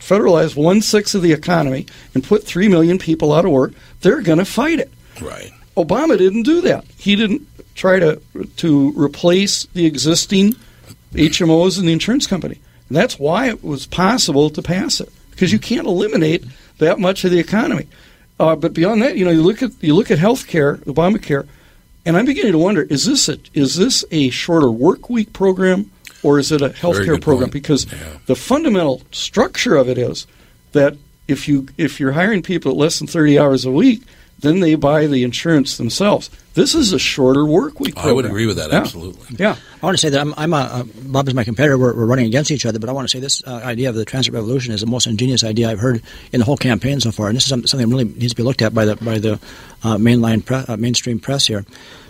federalize one sixth of the economy and put three million people out of work, they're going to fight it. Right. Obama didn't do that. He didn't try to to replace the existing HMOs in the insurance company. And that's why it was possible to pass it because you can't eliminate that much of the economy. Uh, but beyond that, you know, you look at you look at healthcare, Obamacare, and I'm beginning to wonder: is this a is this a shorter work week program or is it a healthcare good program? point. Because the fundamental structure of it is that if you if you're hiring people at less than 30 hours a week, then they buy the insurance themselves. This is a shorter work week. I would agree with that, Yeah. absolutely. Yeah. I want to say that I'm, I'm a, uh, Bob is my competitor. We're, we're running against each other, but I want to say this uh, idea of the transit revolution is the most ingenious idea I've heard in the whole campaign so far, and this is something that really needs to be looked at by the by the uh, mainline pre- uh, mainstream press here,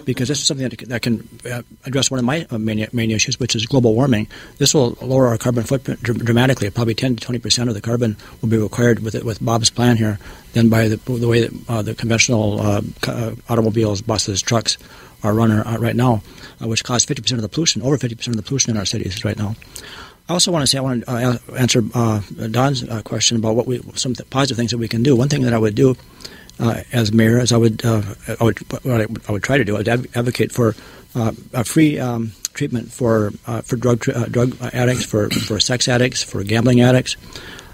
because this is something that, that can uh, address one of my uh, main, main issues, which is global warming. This will lower our carbon footprint dr- dramatically. Probably 10 to 20 percent of the carbon will be required with it, with Bob's plan here than by the, the way that uh, the conventional uh, automobiles, buses, trucks are run right now, which cause 50% of the pollution, over 50% of the pollution in our cities right now. I also want to say I want to uh, answer uh, Don's uh, question about what we some th- positive things that we can do. One thing that I would do uh, as mayor is I would uh, I would what I, would- I would try to do I would advocate for uh, a free um, treatment for uh, for drug uh, drug addicts, for for sex addicts, for gambling addicts.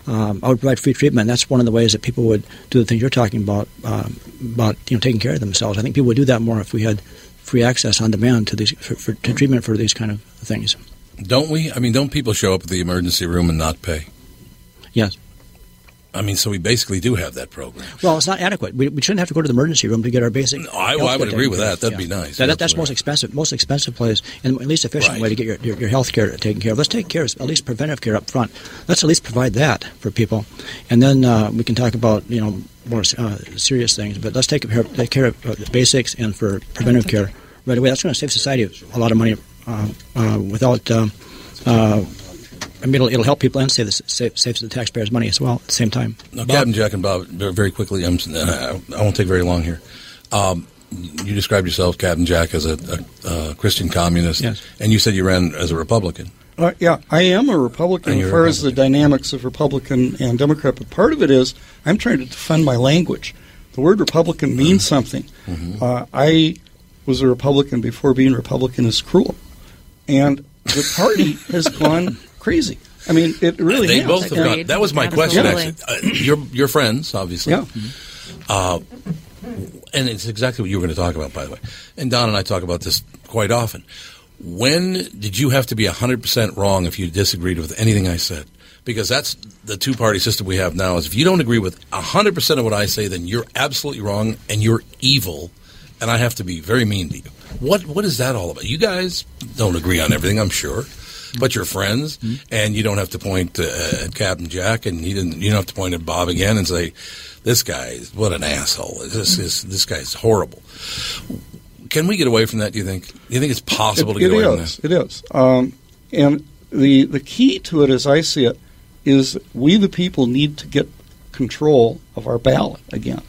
Um, I would provide free treatment. That's one of the ways that people would do the things you're talking about um, about you know taking care of themselves. I think people would do that more if we had free access on demand to these for, for, to treatment for these kind of things. Don't we? I mean, don't people show up at the emergency room and not pay? Yes. I mean, so we basically do have that program. Well, it's not adequate. We, we shouldn't have to go to the emergency room to get our basic. I- health I would agree with that. That'd be nice. That, that's most expensive, most expensive place and at least efficient way to get your, your, your health care taken care of. Let's take care of at least preventive care up front. Let's at least provide that for people, and then uh, we can talk about you know more uh, serious things. But let's take care, take care of uh, the basics and for preventive care right away. That's going to save society a lot of money uh, uh, without. I mean, it'll, it'll help people and save the, save, saves the taxpayers money as well at the same time. Now, Captain Jack and Bob, very very quickly, I'm, uh, I won't take very long here. Um, you described yourself, Captain Jack, as a, a, a Christian communist, Yes. and you said you ran as a Republican. Uh, yeah, I am a Republican as you're far as the dynamics of Republican and Democrat, but part of it is I'm trying to defend my language. The word Republican means something. Mm-hmm. Uh, I was a Republican before being Republican is cruel, and the party has gone crazy. I mean, it really they has. both have And- gone. That was my question. Yeah. Actually, uh, you're you're friends, obviously. Yeah. Uh, and it's exactly what you were going to talk about, by the way. And Don and I talk about this quite often. When did you have to be 100% wrong if you disagreed with anything I said? Because that's the two party system we have now is if you don't agree with 100% of what I say, then you're absolutely wrong and you're evil, and I have to be very mean to you. What What is that all about? You guys don't agree on everything, I'm sure. But you're friends, and you don't have to point uh, at Captain Jack, and you didn't. You don't have to point at Bob again and say, "This guy, is what an asshole! This is this guy's horrible." Can we get away from that? Do you think? Do you think it's possible It- to get away from is. that? It is. Um, and the the key to it, as I see it, is we the people need to get control of our ballot again.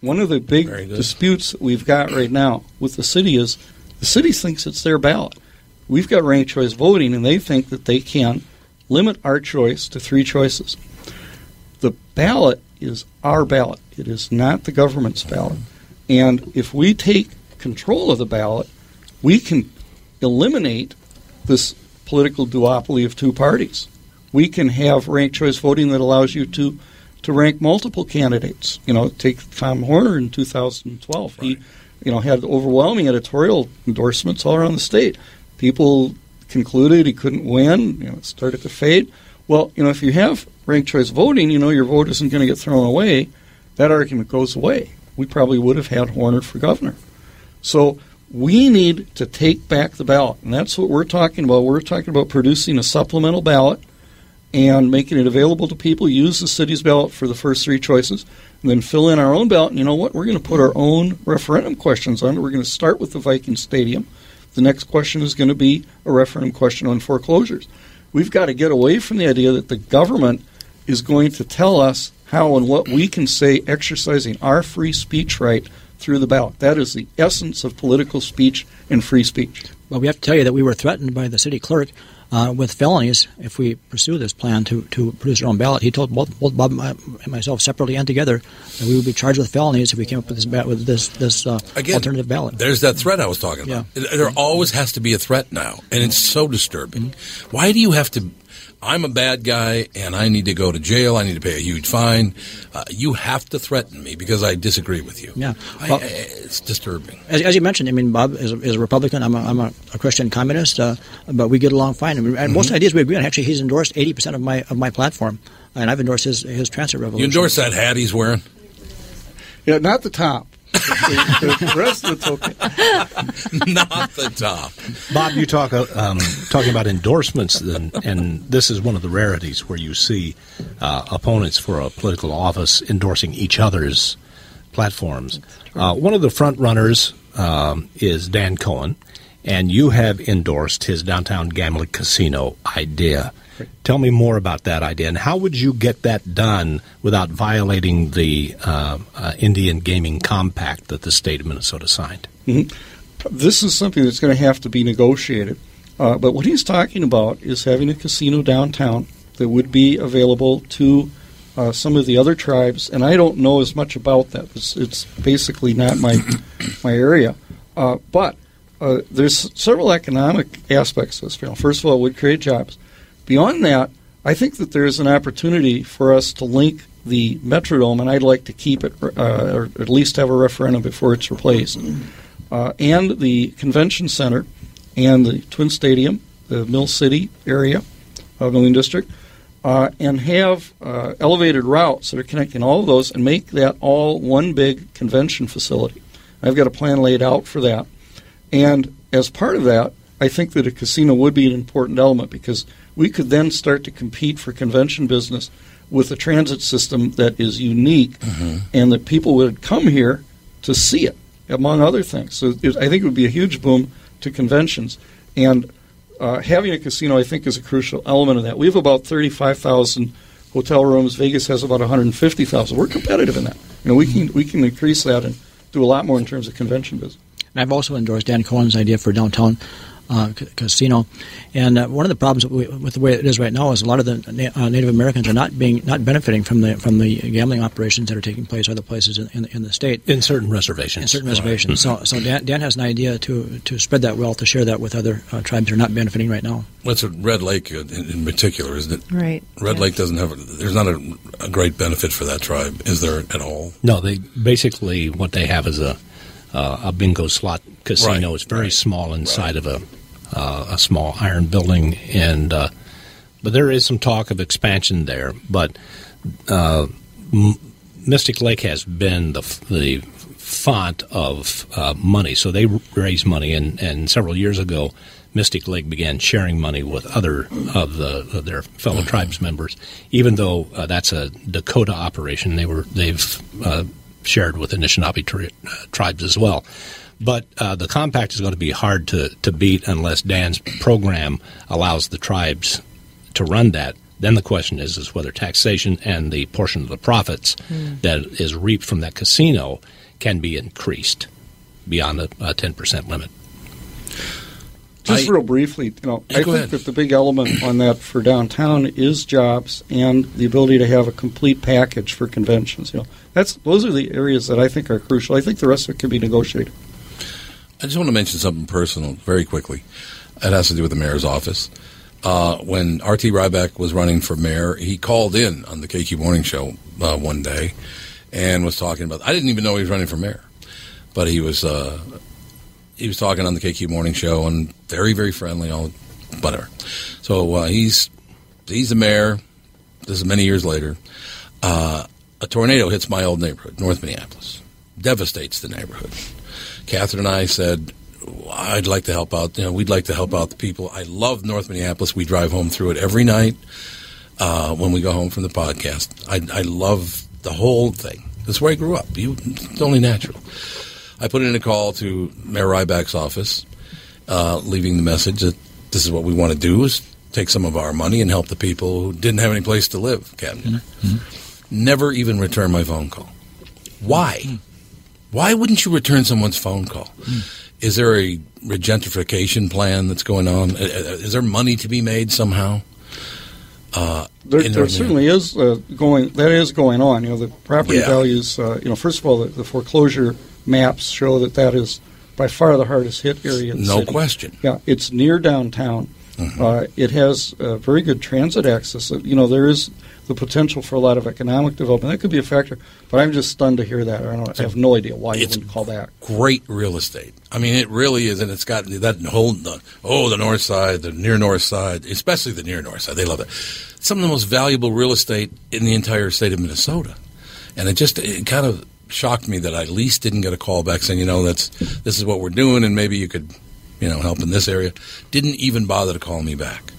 One of the big disputes that we've got right now with the city is the city thinks it's their ballot. We've got ranked choice voting, and they think that they can limit our choice to three choices. The ballot is our ballot. It is not the government's ballot. And if we take control of the ballot, we can eliminate this political duopoly of two parties. We can have ranked choice voting that allows you to to rank multiple candidates. You know, take Tom Horner in 2012. He, you know, had overwhelming editorial endorsements all around the state. People concluded he couldn't win. You know, it started to fade. Well, you know, if you have ranked choice voting, you know your vote isn't going to get thrown away. That argument goes away. We probably would have had Horner for governor. So we need to take back the ballot, and that's what we're talking about. We're talking about producing a supplemental ballot and making it available to people. Use the city's ballot for the first three choices, and then fill in our own ballot. And you know what? We're going to put our own referendum questions on it. We're going to start with the Viking Stadium. The next question is going to be a referendum question on foreclosures. We've got to get away from the idea that the government is going to tell us how and what we can say exercising our free speech right through the ballot. That is the essence of political speech and free speech. Well, we have to tell you that we were threatened by the city clerk uh, with felonies if we pursue this plan to, to produce our own ballot. He told both, both Bob and myself separately and together that we would be charged with felonies if we came up with this with this this uh, Again, alternative ballot. There's that threat I was talking about. There always has to be a threat now, and it's so disturbing. Why do you have to? I'm a bad guy, and I need to go to jail. I need to pay a huge fine. Uh, you have to threaten me because I disagree with you. Yeah, Well- I- it's disturbing. As, as you mentioned, I mean, Bob is a, is a Republican. I'm a, I'm a, a Christian communist, uh, but we get along fine. And, and most ideas we agree on. Actually, he's endorsed 80 percent of my of my platform, and I've endorsed his his transit revolution. You endorse that hat he's wearing? Yeah, not the top. The rest of it's okay. Not the top. Bob, you talk uh, um, talking about endorsements, and, and this is one of the rarities where you see uh, opponents for a political office endorsing each other's platforms. Uh, one of the front runners um, is Dan Cohen, and you have endorsed his downtown gambling casino idea. Tell me more about that idea, and how would you get that done without violating the uh, uh, Indian Gaming Compact that the state of Minnesota signed? Mhm. This is something that's going to have to be negotiated. Uh, but what he's talking about is having a casino downtown that would be available to uh, some of the other tribes, and I don't know as much about that. It's, it's basically not my my area. Uh, but uh, there's several economic aspects to this. First of all, it would create jobs. Beyond that, I think that there is an opportunity for us to link the Metrodome, and I'd like to keep it, uh, or at least have a referendum before it's replaced, uh, and the convention center, and the Twin Stadium, the Mill City area of Millennium District, uh, and have uh, elevated routes that are connecting all of those, and make that all one big convention facility. I've got a plan laid out for that. And as part of that, I think that a casino would be an important element because we could then start to compete for convention business with a transit system that is unique and that people would come here to see it, among other things. So it, I think it would be a huge boom to conventions. And uh, having a casino, I think, is a crucial element of that. We have about 35,000 hotel rooms. Vegas has about 150,000. We're competitive in that. You know, we can we can increase that and do a lot more in terms of convention business. And I've also endorsed Dan Cohen's idea for downtown uh, c- casino. And uh, one of the problems we, with the way it is right now is a lot of the na- uh, Native Americans are not being not benefiting from the from the gambling operations that are taking place other places in, in, in the state. In certain reservations. In certain reservations. So, so Dan, Dan has an idea to to spread that wealth to share that with other uh, tribes that are not benefiting right now. What's a Red Lake in, in particular? Isn't it? Right. Red yes. Lake doesn't have. A, there's not a, a great benefit for that tribe, is there at all? No, they basically what they have is a uh, a bingo slot casino. Right, It's very small inside of a uh, a small iron building, and uh, but there is some talk of expansion there. But uh, Mystic Lake has been the the font of uh, money, so they raise money, and, and several years ago. Mystic Lake began sharing money with other of the of their fellow tribes members, even though uh, that's a Dakota operation. They were they've uh, shared with Anishinaabe tri- tribes as well. But uh, the compact is going to be hard to, to beat unless Dan's program allows the tribes to run that Then the question is is whether taxation and the portion of the profits Hmm. that is reaped from that casino can be increased beyond a, a 10% limit. Just I- real briefly, you know, I think ahead. that the big element on that for downtown is jobs and the ability to have a complete package for conventions. You know, that's those are the areas that I think are crucial. I think the rest of it can be negotiated. I just want to mention something personal very quickly. It has to do with the mayor's office. Uh, when R.T. Rybak was running for mayor, he called in on the KQ Morning Show uh, one day and was talking about. I didn't even know he was running for mayor, but he was uh, he was talking on the KQ Morning Show and very very friendly, all whatever. So uh, he's he's the mayor. This is many years later. Uh, a tornado hits my old neighborhood, North Minneapolis, devastates the neighborhood. Catherine and I said, I'd like to help out. You know, we'd like to help out the people. I love North Minneapolis. We drive home through it every night uh, when we go home from the podcast. I, I love the whole thing. That's where I grew up. You, it's only natural. I put in a call to Mayor Rybak's office, uh, leaving the message that this is what we want to do: is take some of our money and help the people who didn't have any place to live. Captain, never even return my phone call. Why? Why wouldn't you return someone's phone call? Is there a regentrification plan that's going on? Uh, uh, Is there money to be made somehow? Uh, There, there certainly is uh, going. That is going on. You know, the property Yeah. values. Uh, you know, first of all, the, the foreclosure maps show that that is by far the hardest hit area. In the No city. question. Yeah, it's near downtown. Mm-hmm. Uh, it has uh, very good transit access. You know, there is the potential for a lot of economic development. That could be a factor. But I'm just stunned to hear that. I, don't, I have no idea why you It's wouldn't call back. great real estate. I mean, it really is, and it's got that whole the, oh the north side, the near north side, especially the near north side. They love it. Some of the most valuable real estate in the entire state of Minnesota, and it just it kind of shocked me that I at least didn't get a call back saying, you know, that's this is what we're doing, and maybe you could, you know, help in this area. Didn't even bother to call me back.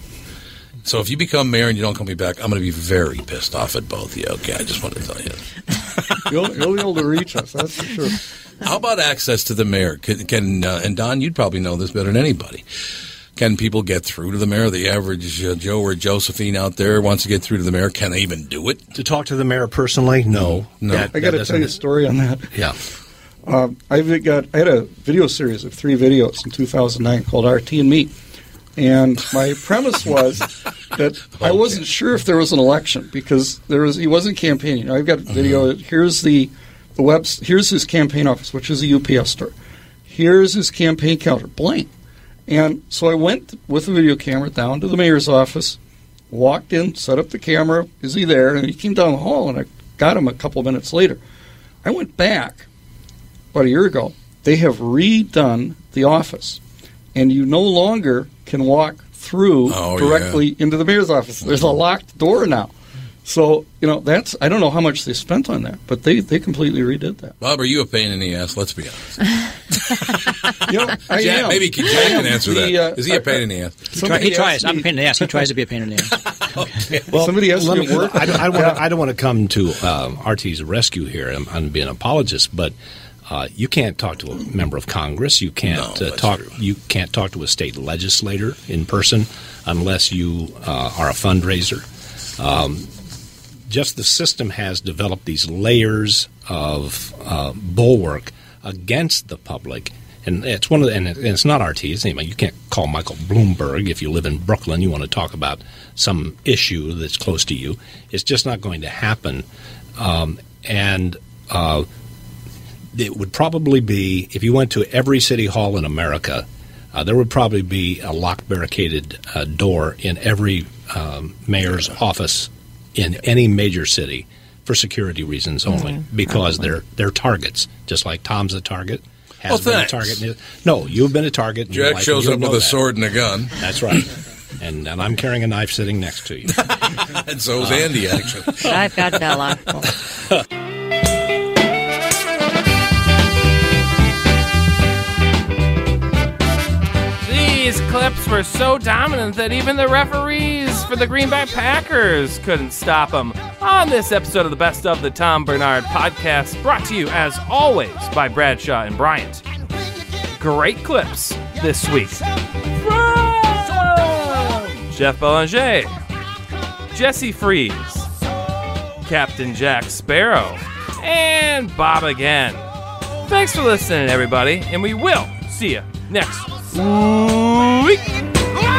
So if you become mayor and you don't call me back, I'm going to be very pissed off at both of you. Okay, I just wanted to tell you. you'll, you'll be able to reach us. That's for sure. How about access to the mayor? Can, can uh, and Don, you'd probably know this better than anybody. Can people get through to the mayor? The average uh, Joe or Josephine out there wants to get through to the mayor. Can they even do it? To talk to the mayor personally? No. No. That- I got to tell you a story on that. Yeah. Um, I've got I had a video series of three videos in 2009 called RT and Me, and my premise was that I wasn't sure if there was an election because there was he wasn't campaigning. I've got uh-huh. video. Here's the the web. Here's his campaign office, which is a UPS store. Here's his campaign counter, blank. And so I went with the video camera down to the mayor's office, walked in, set up the camera. Is he there? And he came down the hall, and I got him a couple minutes later. I went back about a year ago. They have redone the office, and you no longer can walk through Oh, directly into the mayor's office. There's a locked door now. So you know that's I don't know how much they spent on that, but they they completely redid that. Bob, are you a pain in the ass? Let's be honest. You know, I Jack, am. maybe Jack I can am. answer The, that. uh, he a pain in the ass? He, he tries. I'm a pain in the ass. He tries to be a pain in the ass. Well, Somebody else. let me- work. I, don't- I, don't wanna, I don't want to come to um, RT's rescue here. I'm, I'm being an apologist, but uh, you can't talk to a member of Congress. You can't uh, talk. You can't talk to a state legislator in person unless you uh, are a fundraiser. Um, just the system has developed these layers of uh, bulwark against the public. And it's one of the, and it- and it's not RT. It's anybody. You can't call Michael Bloomberg if you live in Brooklyn. You want to talk about some issue that's close to you. It's just not going to happen. Um, and uh, it would probably be if you went to every city hall in America, uh, there would probably be a locked barricaded uh, door in every um, mayor's office in any major city for security reasons only, Mhm. because they're they're targets, just like Tom's a target. Has Well, been thanks. a target. No, you've been a target. in Jack life, shows up with know a that. sword and a gun. That's right. and, and I'm carrying a knife sitting next to you. and so is Uh, Andy, actually. I've got Bella. clips were so dominant that even the referees for the Green Bay Packers couldn't stop them. On this episode of the Best of the Tom Barnard podcast, brought to you as always by Bradshaw and Bryant. Great clips this week. Jeff Belanger, Jesse Freese, Captain Jack Sparrow, and Bob again. Thanks for listening, everybody, and we will see you next week.